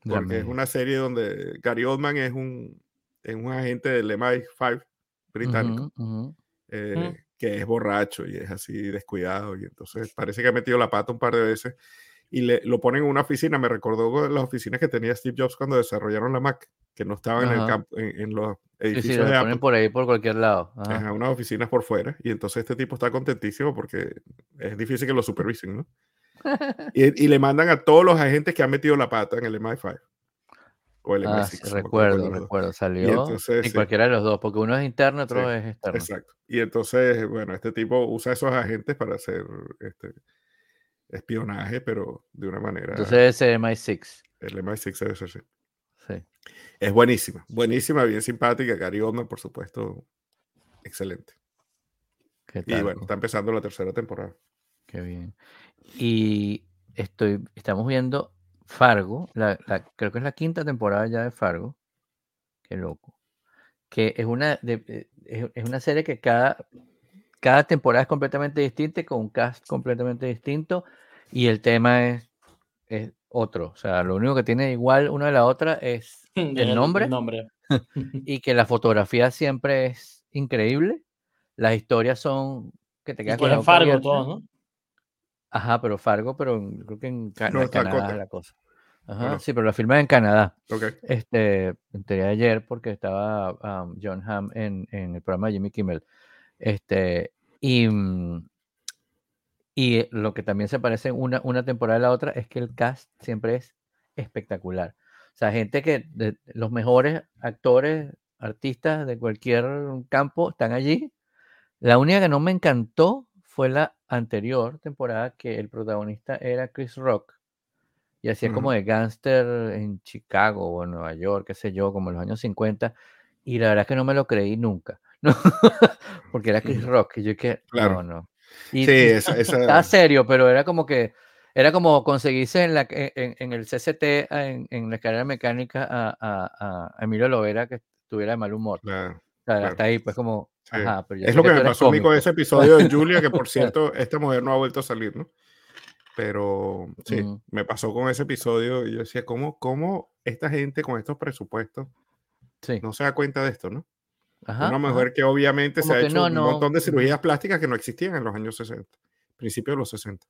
porque es una serie donde Gary Oldman es un, es un agente del MI5 británico, eh, mm. que es borracho y es así descuidado, y entonces parece que ha metido la pata un par de veces. Y le, lo ponen en una oficina. Me recordó las oficinas que tenía Steve Jobs cuando desarrollaron la Mac, que no estaban en, el campo, en, los edificios sí, ponen por ahí, por cualquier lado. Ajá. unas oficinas por fuera. Y entonces este tipo está contentísimo porque es difícil que lo supervisen, ¿no? y, y, le mandan a todos los agentes que han metido la pata en el MI5. O el ah, MI6. recuerdo, recuerdo. Salió y, cualquiera de los dos, porque uno es interno, otro es externo. Exacto. Y entonces, bueno, este tipo usa esos agentes para hacer este, espionaje, pero de una manera. Entonces es MI6. El MI6 debe ser, sí. sí. Es buenísima, buenísima, bien simpática. Gary Oldman, por supuesto, excelente. Y bueno, está empezando la tercera temporada. Qué bien. Y estoy, estamos viendo Fargo, la, creo que es la quinta temporada ya de Fargo. Qué loco. Que es una, de, es, una serie que cada, cada temporada es completamente distinta, con un cast completamente distinto y el tema es, es otro. O sea, lo único que tiene igual una de la otra es el nombre. nombre. y que la fotografía siempre es increíble. Las historias son que te quedas con la Fargo todo, ¿no? Ajá, pero Fargo, pero creo que en, Canadá es la cosa. Ajá, sí, pero la filma en Canadá. Okay. Este, enteré ayer porque estaba John Hamm en, en, el programa de Jimmy Kimmel. Este, y, mm, y lo que también se parece una, una temporada a la otra es que el cast siempre es espectacular. O sea, gente que los mejores actores, artistas de cualquier campo están allí. La única que no me encantó fue la anterior temporada que el protagonista era Chris Rock y hacía como de gángster en Chicago o en Nueva York, qué sé yo, como en los años 50. Y la verdad es que no me lo creí nunca, ¿no? porque era Chris Rock. Y yo que, no, no. Y, sí, esa, Estaba serio, pero era como que era como conseguirse en, la, en, el CCT, en, en, la escalera mecánica, a, a, a, Emilio Lovera que estuviera de mal humor. Hasta ahí, pues como... es lo que, me pasó a mí con ese episodio de Julia, que por cierto, esta mujer no ha vuelto a salir, ¿no? Pero sí, me pasó con ese episodio y yo decía, ¿cómo, cómo esta gente con estos presupuestos no se da cuenta de esto, ¿no? Una mujer que obviamente se ha hecho un montón de cirugías plásticas que no existían en los años 60, principios de los 60.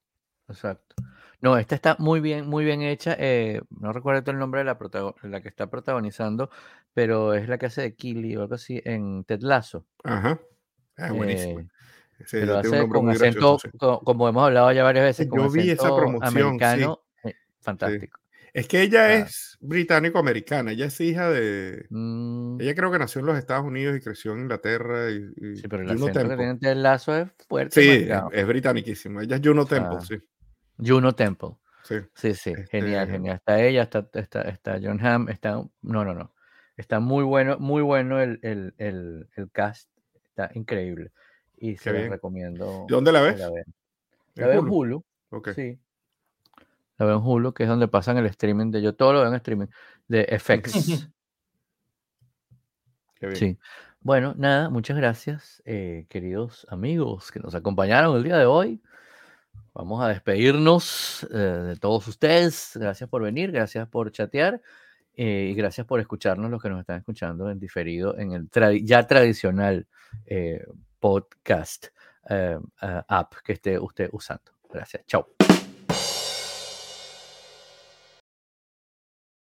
Exacto. No, esta está muy bien, muy bien hecha. Eh, no recuerdo el nombre de la, la que está protagonizando, pero es la que hace de Killy o algo así en Ted Lasso. Ajá. Ah, buenísimo. Eh, pero hace con acento, como hemos hablado ya varias veces, con Yo vi esa promoción, americano, eh, fantástico. Es que ella es británico-americana, ella es hija de... Mm. Ella creo que nació en los Estados Unidos y creció en Inglaterra. Y, sí, pero el acento que tiene el lazo es fuerte. Sí, es, es britániquísima. Ella es Juno Temple, sí. Juno Temple. Sí, sí, sí. genial, este genial. Está ella, está, está, está John Hamm, está... No, no, no. Está muy bueno, muy bueno el, el, el, el cast. Está increíble. Y se la recomiendo. ¿Dónde la ves? La, la veo en Hulu. Okay. Sí. La veo en Hulu, que es donde pasan el streaming de yo todo lo veo en streaming de FX. Sí. Bueno, nada, muchas gracias, eh, queridos amigos que nos acompañaron el día de hoy. Vamos a despedirnos eh, de todos ustedes. Gracias por venir, gracias por chatear eh, y gracias por escucharnos los que nos están escuchando en diferido en el ya tradicional podcast app que esté usted usando. Gracias. Chao.